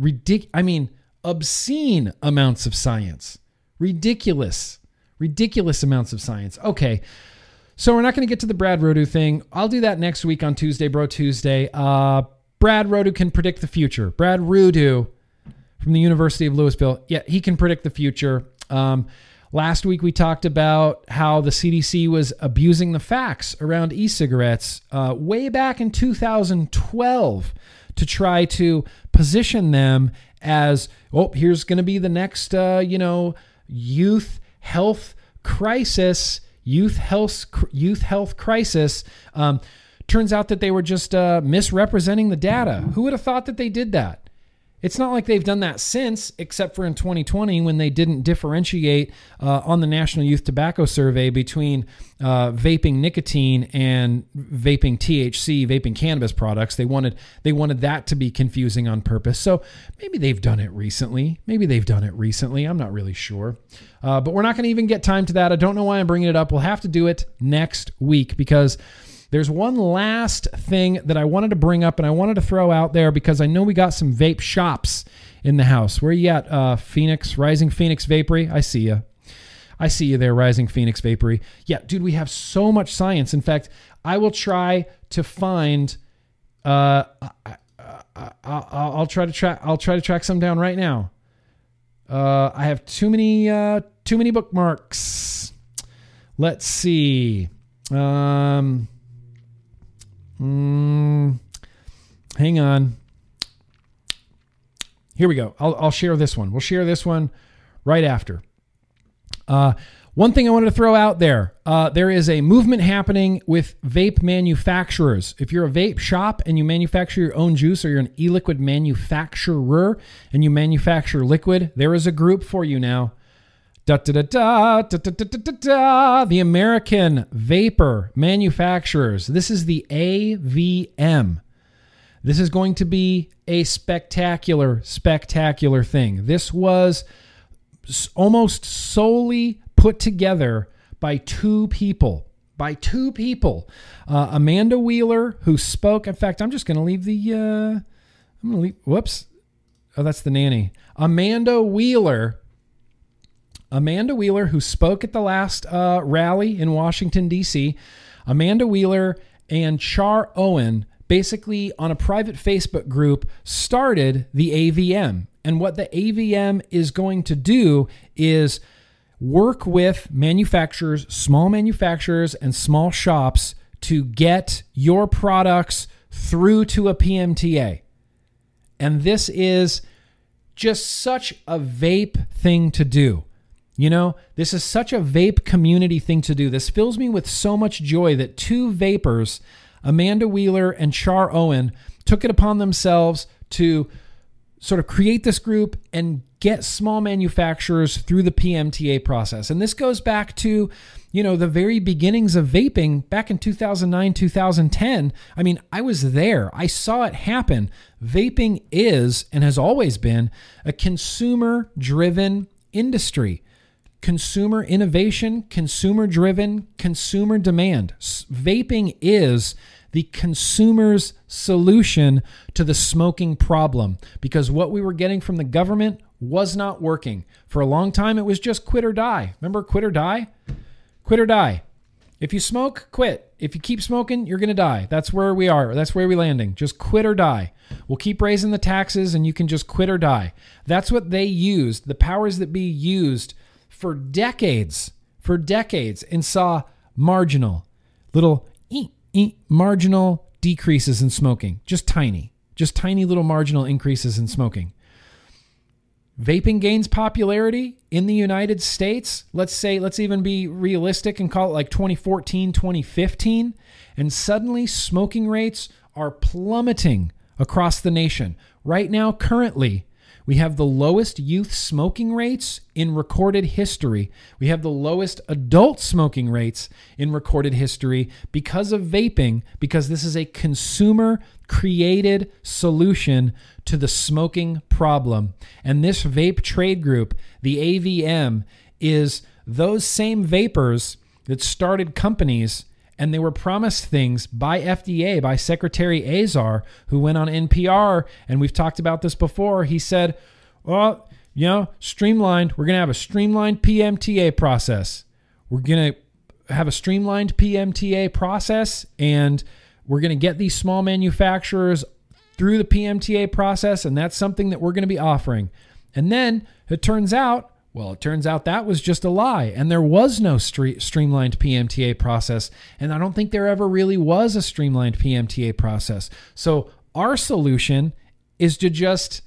Ridic- I mean, obscene amounts of science. Ridiculous, ridiculous amounts of science. Okay. So we're not going to get to the Brad Rodu thing. I'll do that next week on Tuesday, Bro Tuesday. Uh, Brad Rodu can predict the future. Brad Rodu from the University of Louisville, yeah, he can predict the future. Um, last week we talked about how the CDC was abusing the facts around e-cigarettes uh, way back in 2012 to try to position them as oh here's going to be the next uh, you know youth health crisis youth health youth health crisis. Um, turns out that they were just uh, misrepresenting the data. Who would have thought that they did that? It's not like they've done that since, except for in 2020 when they didn't differentiate uh, on the National Youth Tobacco Survey between uh, vaping nicotine and vaping THC, vaping cannabis products. They wanted they wanted that to be confusing on purpose. So maybe they've done it recently. Maybe they've done it recently. I'm not really sure. Uh, but we're not going to even get time to that. I don't know why I'm bringing it up. We'll have to do it next week because there's one last thing that I wanted to bring up and I wanted to throw out there because I know we got some vape shops in the house. Where you at, uh, Phoenix, Rising Phoenix Vapory? I see you. I see you there, Rising Phoenix Vapory. Yeah, dude, we have so much science. In fact, I will try to find. Uh, I, will try to track. I'll try to track some down right now. Uh, I have too many. Uh, too many bookmarks. Let's see. Um, Mm, hang on. Here we go. I'll, I'll share this one. We'll share this one right after. Uh, one thing I wanted to throw out there uh, there is a movement happening with vape manufacturers. If you're a vape shop and you manufacture your own juice or you're an e liquid manufacturer and you manufacture liquid, there is a group for you now. Da, da, da, da, da, da, da, da, da, the American Vapor Manufacturers. This is the AVM. This is going to be a spectacular, spectacular thing. This was almost solely put together by two people. By two people. Uh, Amanda Wheeler, who spoke. In fact, I'm just going to leave the. Uh, I'm going to leave. Whoops. Oh, that's the nanny. Amanda Wheeler Amanda Wheeler, who spoke at the last uh, rally in Washington, D.C., Amanda Wheeler and Char Owen basically on a private Facebook group started the AVM. And what the AVM is going to do is work with manufacturers, small manufacturers, and small shops to get your products through to a PMTA. And this is just such a vape thing to do You know, this is such a vape community thing to do. This fills me with so much joy that two vapors, Amanda Wheeler and Char Owen, took it upon themselves to sort of create this group and get small manufacturers through the PMTA process. And this goes back to, you know, the very beginnings of vaping back in 2009, 2010. I mean, I was there. I saw it happen. Vaping is and has always been a consumer driven industry consumer innovation, consumer driven, consumer demand. Vaping is the consumer's solution to the smoking problem because what we were getting from the government was not working. For a long time, it was just quit or die. Remember quit or die? Quit or die. If you smoke, quit. If you keep smoking, you're going to die. That's where we are. That's where we're landing. Just quit or die. We'll keep raising the taxes and you can just quit or die. That's what they used. The powers that be used for decades, for decades, and saw marginal, little ee, ee, marginal decreases in smoking, just tiny, just tiny little marginal increases in smoking. Vaping gains popularity in the United States. Let's say, let's even be realistic and call it like 2014, 2015. And suddenly smoking rates are plummeting across the nation. Right now, currently, we have the lowest youth smoking rates in recorded history. We have the lowest adult smoking rates in recorded history because of vaping, because this is a consumer created solution to the smoking problem. And this vape trade group, the AVM, is those same vapors that started companies and they were promised things by FDA, by Secretary Azar, who went on NPR, and we've talked about this before. He said, Well, you know, streamlined, we're going to have a streamlined PMTA process. We're going to have a streamlined PMTA process, and we're going to get these small manufacturers through the PMTA process, and that's something that we're going to be offering. And then it turns out well, it turns out that was just a lie, and there was no stre- streamlined PMTA process, and I don't think there ever really was a streamlined PMTA process. So, our solution is to just,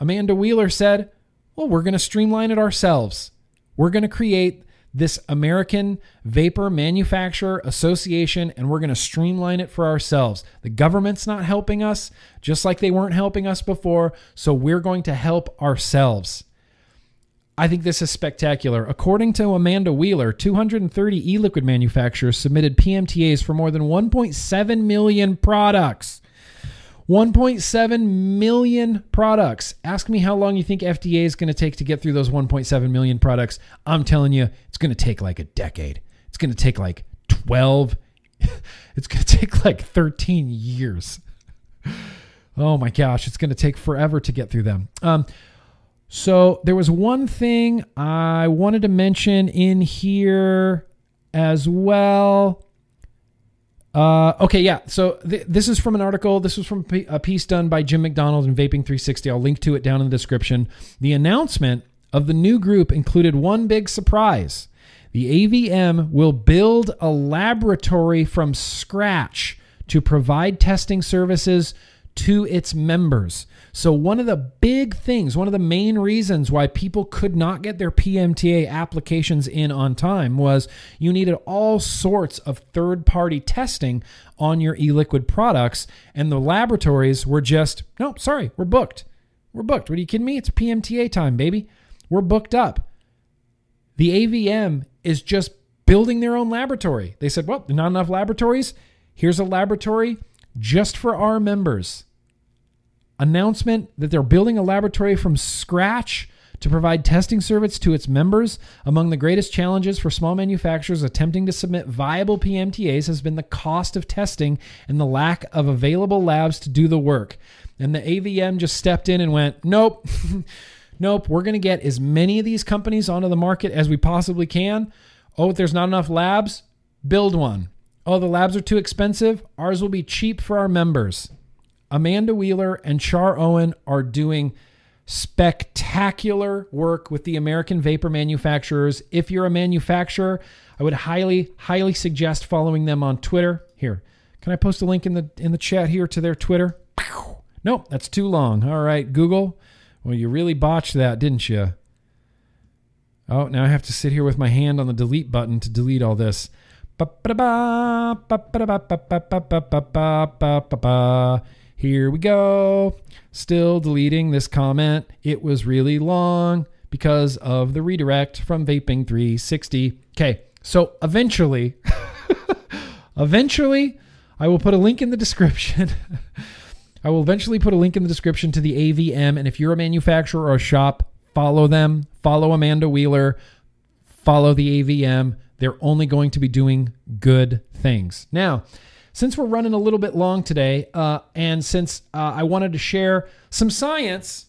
Amanda Wheeler said, well, we're going to streamline it ourselves. We're going to create this American Vapor Manufacturer Association, and we're going to streamline it for ourselves. The government's not helping us, just like they weren't helping us before, so we're going to help ourselves. I think this is spectacular. According to Amanda Wheeler, 230 e liquid manufacturers submitted PMTAs for more than 1.7 million products. 1.7 million products. Ask me how long you think FDA is going to take to get through those 1.7 million products. I'm telling you, it's going to take like a decade. It's going to take like 12. it's going to take like 13 years. Oh my gosh, it's going to take forever to get through them. Um, so there was one thing I wanted to mention in here as well. Uh, okay, yeah. So th- this is from an article. This was from a piece done by Jim McDonald and Vaping 360. I'll link to it down in the description. The announcement of the new group included one big surprise. The AVM will build a laboratory from scratch to provide testing services to its members. So, one of the big things, one of the main reasons why people could not get their PMTA applications in on time was you needed all sorts of third party testing on your e liquid products. And the laboratories were just, no, sorry, we're booked. We're booked. What are you kidding me? It's PMTA time, baby. We're booked up. The AVM is just building their own laboratory. They said, well, not enough laboratories. Here's a laboratory just for our members announcement that they're building a laboratory from scratch to provide testing service to its members. Among the greatest challenges for small manufacturers attempting to submit viable PMTAs has been the cost of testing and the lack of available labs to do the work. And the AVM just stepped in and went, nope, nope, we're going to get as many of these companies onto the market as we possibly can. Oh, if there's not enough labs, build one. Oh, the labs are too expensive. Ours will be cheap for our members. Amanda Wheeler and Char Owen are doing spectacular work with the American vapor manufacturers. If you're a manufacturer, I would highly, highly suggest following them on Twitter. Here, can I post a link in the in the chat here to their Twitter? Nope, that's too long. All right, Google. Well, you really botched that, didn't you? Oh, now I have to sit here with my hand on the delete button to delete all this. Here we go. Still deleting this comment. It was really long because of the redirect from Vaping 360. Okay, so eventually, eventually, I will put a link in the description. I will eventually put a link in the description to the AVM. And if you're a manufacturer or a shop, follow them. Follow Amanda Wheeler. Follow the AVM. They're only going to be doing good things. Now, since we're running a little bit long today, uh, and since uh, I wanted to share some science,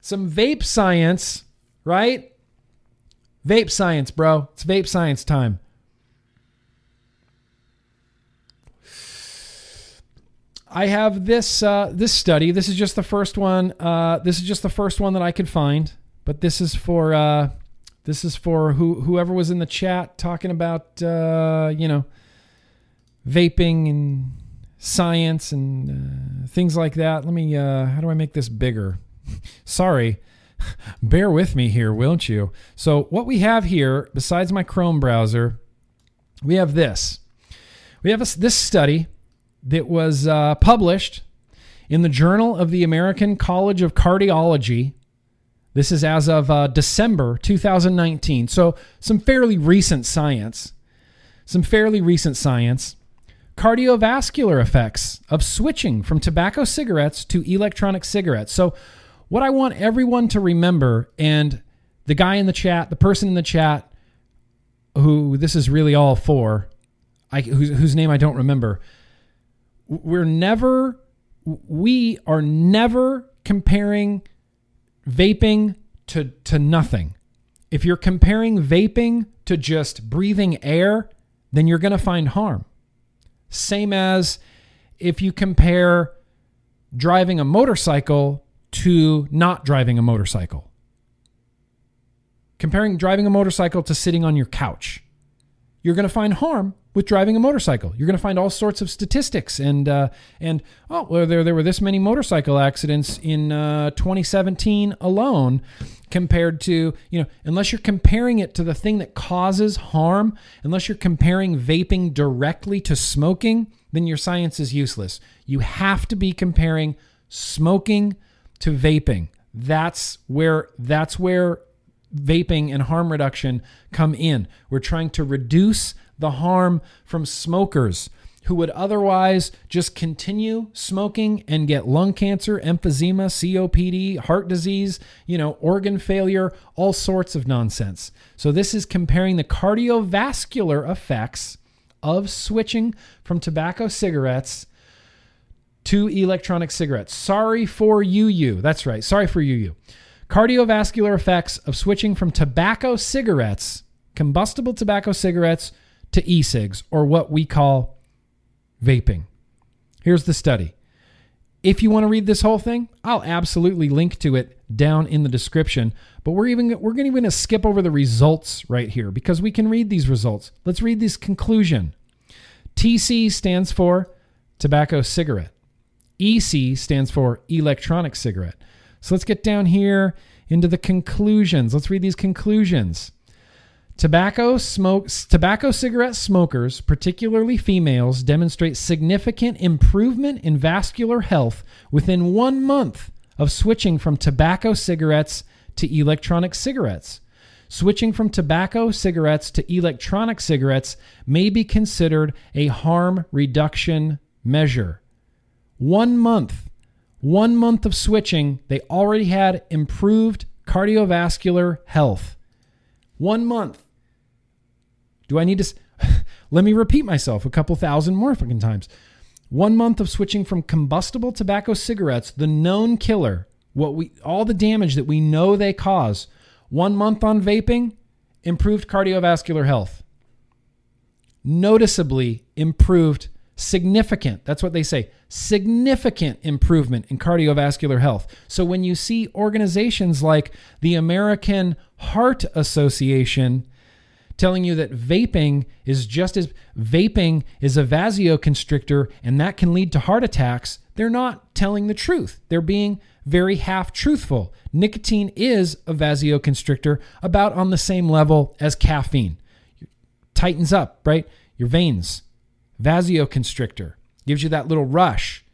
some vape science, right? Vape science, bro. It's vape science time. I have this uh, this study. This is just the first one. Uh, this is just the first one that I could find. But this is for uh, this is for who whoever was in the chat talking about uh, you know vaping and science and uh, things like that. Let me. Uh, how do I make this bigger? Sorry. Bear with me here, won't you? So, what we have here, besides my Chrome browser, we have this. We have a, this study that was uh, published in the Journal of the American College of Cardiology. This is as of uh, December 2019. So, some fairly recent science. Some fairly recent science. Cardiovascular effects of switching from tobacco cigarettes to electronic cigarettes. So, what I want everyone to remember, and the guy in the chat, the person in the chat who this is really all for, I, whose, whose name I don't remember, we're never we are never comparing vaping to to nothing. If you're comparing vaping to just breathing air, then you're going to find harm. Same as if you compare driving a motorcycle to not driving a motorcycle. Comparing driving a motorcycle to sitting on your couch. You're going to find harm with driving a motorcycle. You're going to find all sorts of statistics and uh, and oh, well, there there were this many motorcycle accidents in uh, 2017 alone, compared to you know unless you're comparing it to the thing that causes harm, unless you're comparing vaping directly to smoking, then your science is useless. You have to be comparing smoking to vaping. That's where that's where vaping and harm reduction come in. We're trying to reduce the harm from smokers who would otherwise just continue smoking and get lung cancer, emphysema, COPD, heart disease, you know, organ failure, all sorts of nonsense. So this is comparing the cardiovascular effects of switching from tobacco cigarettes to electronic cigarettes. Sorry for you, you. That's right. Sorry for you, you. Cardiovascular effects of switching from tobacco cigarettes, combustible tobacco cigarettes, to e cigs, or what we call vaping. Here's the study. If you want to read this whole thing, I'll absolutely link to it down in the description. But we're even we're going to skip over the results right here because we can read these results. Let's read this conclusion. TC stands for tobacco cigarette. EC stands for electronic cigarette. So let's get down here into the conclusions. Let's read these conclusions. Tobacco smokes tobacco cigarette smokers, particularly females, demonstrate significant improvement in vascular health within 1 month of switching from tobacco cigarettes to electronic cigarettes. Switching from tobacco cigarettes to electronic cigarettes may be considered a harm reduction measure. 1 month. 1 month of switching, they already had improved cardiovascular health. 1 month do I need to? Let me repeat myself a couple thousand more fucking times. One month of switching from combustible tobacco cigarettes, the known killer, what we all the damage that we know they cause. One month on vaping, improved cardiovascular health. Noticeably improved, significant, that's what they say, significant improvement in cardiovascular health. So when you see organizations like the American Heart Association telling you that vaping is just as vaping is a vasoconstrictor and that can lead to heart attacks, they're not telling the truth. They're being very half truthful. Nicotine is a vasoconstrictor about on the same level as caffeine. tightens up, right? Your veins. Vasoconstrictor gives you that little rush.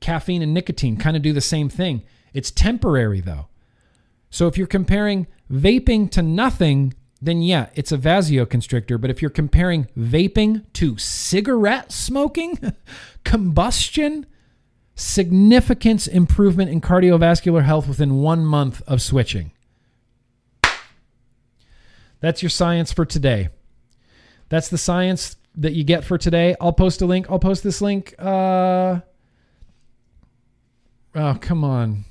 Caffeine and nicotine kind of do the same thing. It's temporary though. So if you're comparing vaping to nothing, then yeah, it's a vasoconstrictor. But if you're comparing vaping to cigarette smoking, combustion, significant improvement in cardiovascular health within one month of switching. That's your science for today. That's the science that you get for today. I'll post a link. I'll post this link. Uh, oh, come on.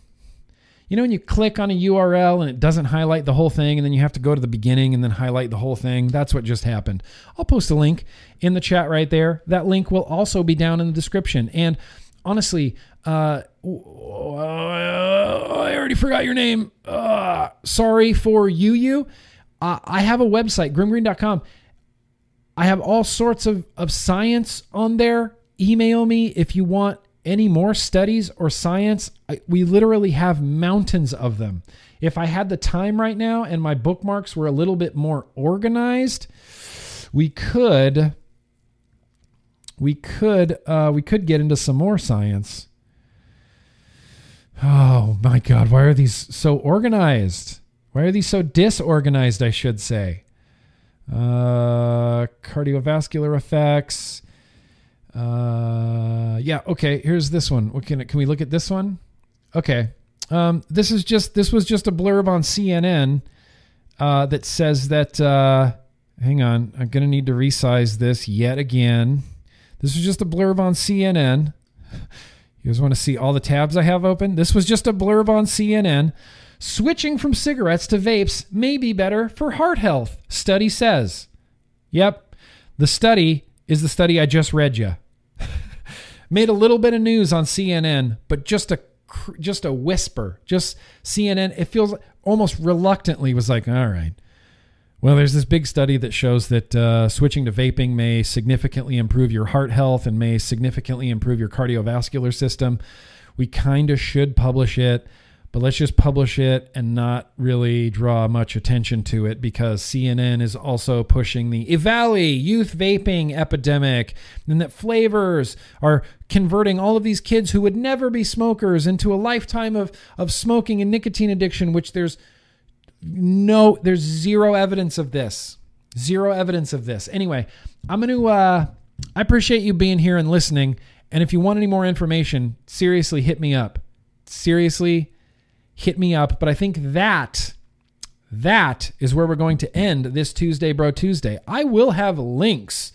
You know, when you click on a URL and it doesn't highlight the whole thing, and then you have to go to the beginning and then highlight the whole thing? That's what just happened. I'll post a link in the chat right there. That link will also be down in the description. And honestly, uh, I already forgot your name. Uh, sorry for you, you. Uh, I have a website, grimmgreen.com. I have all sorts of, of science on there. Email me if you want any more studies or science. I, we literally have mountains of them. If I had the time right now and my bookmarks were a little bit more organized, we could we could uh, we could get into some more science. Oh my God! Why are these so organized? Why are these so disorganized? I should say. Uh, cardiovascular effects. Uh, yeah. Okay. Here's this one. What can can we look at this one? Okay. Um, this is just this was just a blurb on CNN uh, that says that. Uh, hang on, I'm gonna need to resize this yet again. This was just a blurb on CNN. You guys want to see all the tabs I have open? This was just a blurb on CNN. Switching from cigarettes to vapes may be better for heart health, study says. Yep, the study is the study I just read you. Made a little bit of news on CNN, but just a just a whisper. Just CNN. It feels almost reluctantly was like, all right. Well, there's this big study that shows that uh, switching to vaping may significantly improve your heart health and may significantly improve your cardiovascular system. We kind of should publish it, but let's just publish it and not really draw much attention to it because CNN is also pushing the EVALI youth vaping epidemic and that flavors are converting all of these kids who would never be smokers into a lifetime of, of smoking and nicotine addiction, which there's no, there's zero evidence of this. Zero evidence of this. Anyway, I'm going to, uh, I appreciate you being here and listening. And if you want any more information, seriously, hit me up. Seriously, hit me up. But I think that, that is where we're going to end this Tuesday, Bro Tuesday. I will have links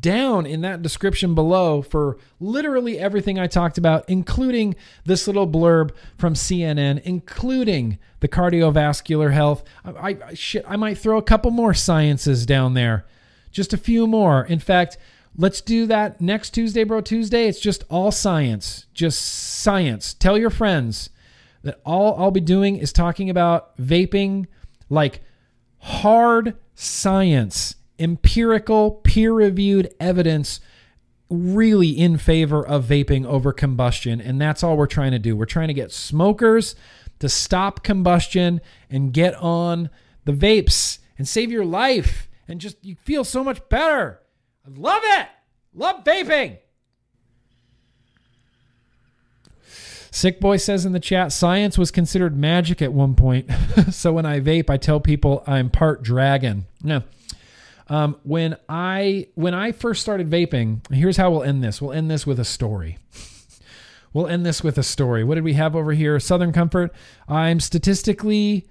down in that description below for literally everything I talked about, including this little blurb from CNN, including the cardiovascular health. I, I shit, I might throw a couple more sciences down there, just a few more. In fact, let's do that next Tuesday, Bro Tuesday. It's just all science, just science. Tell your friends that all I'll be doing is talking about vaping, like hard science empirical, peer reviewed evidence really in favor of vaping over combustion. And that's all we're trying to do. We're trying to get smokers to stop combustion and get on the vapes and save your life and just you feel so much better. I love it. Love vaping. Sick Boy says in the chat, science was considered magic at one point. so when I vape, I tell people I'm part dragon. No. Um, when I when I first started vaping, here's how we'll end this. We'll end this with a story. we'll end this with a story. What did we have over here? Southern Comfort. I'm statistically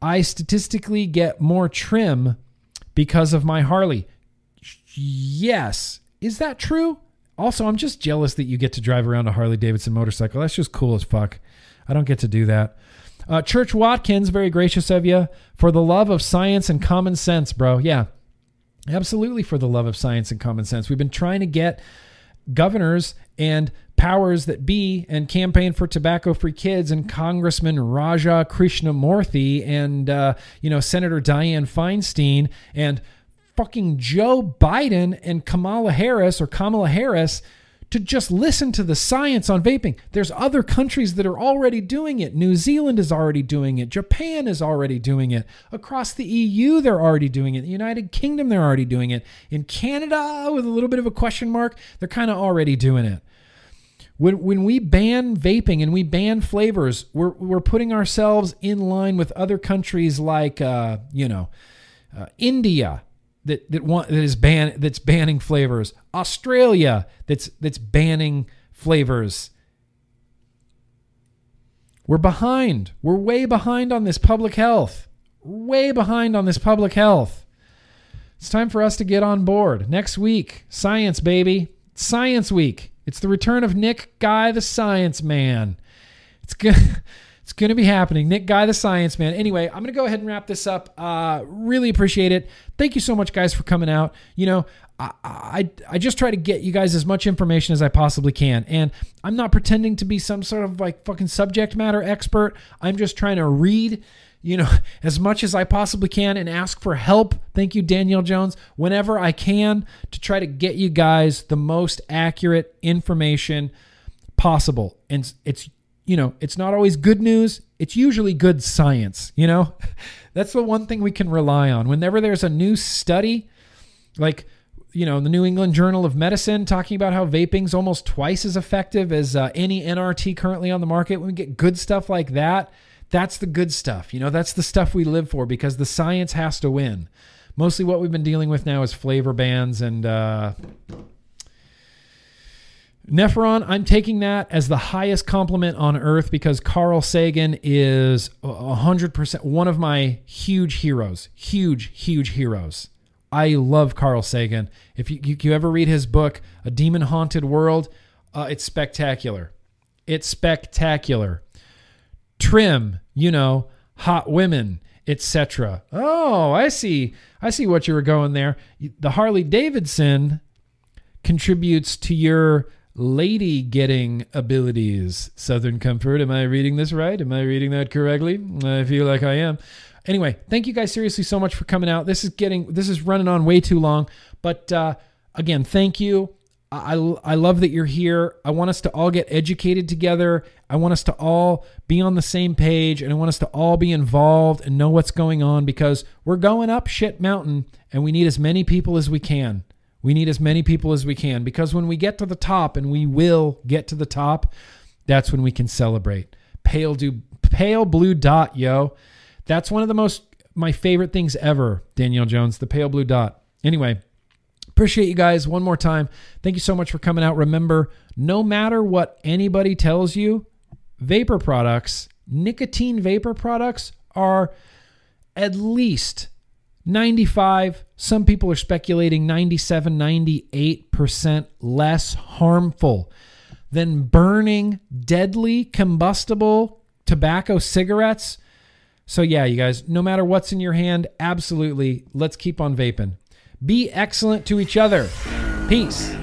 I statistically get more trim because of my Harley. Yes. Is that true? Also, I'm just jealous that you get to drive around a Harley Davidson motorcycle. That's just cool as fuck. I don't get to do that. Uh, Church Watkins, very gracious of you for the love of science and common sense, bro. Yeah, Absolutely, for the love of science and common sense. We've been trying to get governors and powers that be and campaign for tobacco free kids and congressman raja krishnamoorthi and uh, you know senator dianne feinstein and fucking joe biden and kamala harris or kamala harris to just listen to the science on vaping. There's other countries that are already doing it. New Zealand is already doing it. Japan is already doing it. Across the EU, they're already doing it. The United Kingdom, they're already doing it. In Canada, with a little bit of a question mark, they're kind of already doing it. When, when we ban vaping and we ban flavors, we're, we're putting ourselves in line with other countries like, uh, you know, uh, India, that that want that is ban that's banning flavors. Australia that's that's banning flavors. We're behind. We're way behind on this public health. Way behind on this public health. It's time for us to get on board. Next week, science baby. Science week. It's the return of Nick Guy the Science Man. It's good. It's going to be happening. Nick Guy, the science man. Anyway, I'm going to go ahead and wrap this up. Uh, really appreciate it. Thank you so much, guys, for coming out. You know, I, I, I just try to get you guys as much information as I possibly can. And I'm not pretending to be some sort of like fucking subject matter expert. I'm just trying to read you know, as much as I possibly can and ask for help. Thank you, Danielle Jones, whenever I can to try to get you guys the most accurate information possible. And it's you know, it's not always good news. It's usually good science, you know? That's the one thing we can rely on. Whenever there's a new study, like, you know, the New England Journal of Medicine talking about how vaping's almost twice as effective as uh, any NRT currently on the market, when we get good stuff like that, that's the good stuff. You know, that's the stuff we live for because the science has to win. Mostly what we've been dealing with now is flavor bans and, uh, Nephron, I'm taking that as the highest compliment on earth because Carl Sagan is 100% one of my huge heroes. Huge, huge heroes. I love Carl Sagan. If you, you, you ever read his book, A Demon Haunted World, uh, it's spectacular. It's spectacular. Trim, you know, hot women, etc. Oh, I see. I see what you were going there. The Harley Davidson contributes to your lady getting abilities. Southern Comfort. Am I reading this right? Am I reading that correctly? I feel like I am. Anyway, thank you guys seriously so much for coming out. This is getting this is running on way too long, but uh, again, thank you. I, I love that you're here. I want us to all get educated together. I want us to all be on the same page and I want us to all be involved and know what's going on because we're going up shit mountain and we need as many people as we can. We need as many people as we can because when we get to the top, and we will get to the top, that's when we can celebrate. Pale, do, pale blue dot, yo. That's one of the most, my favorite things ever, Danielle Jones, the pale blue dot. Anyway, appreciate you guys one more time. Thank you so much for coming out. Remember, no matter what anybody tells you, vapor products, nicotine vapor products are at least 95, some people are speculating 97, 98% less harmful than burning deadly combustible tobacco cigarettes. So, yeah, you guys, no matter what's in your hand, absolutely, let's keep on vaping. Be excellent to each other. Peace.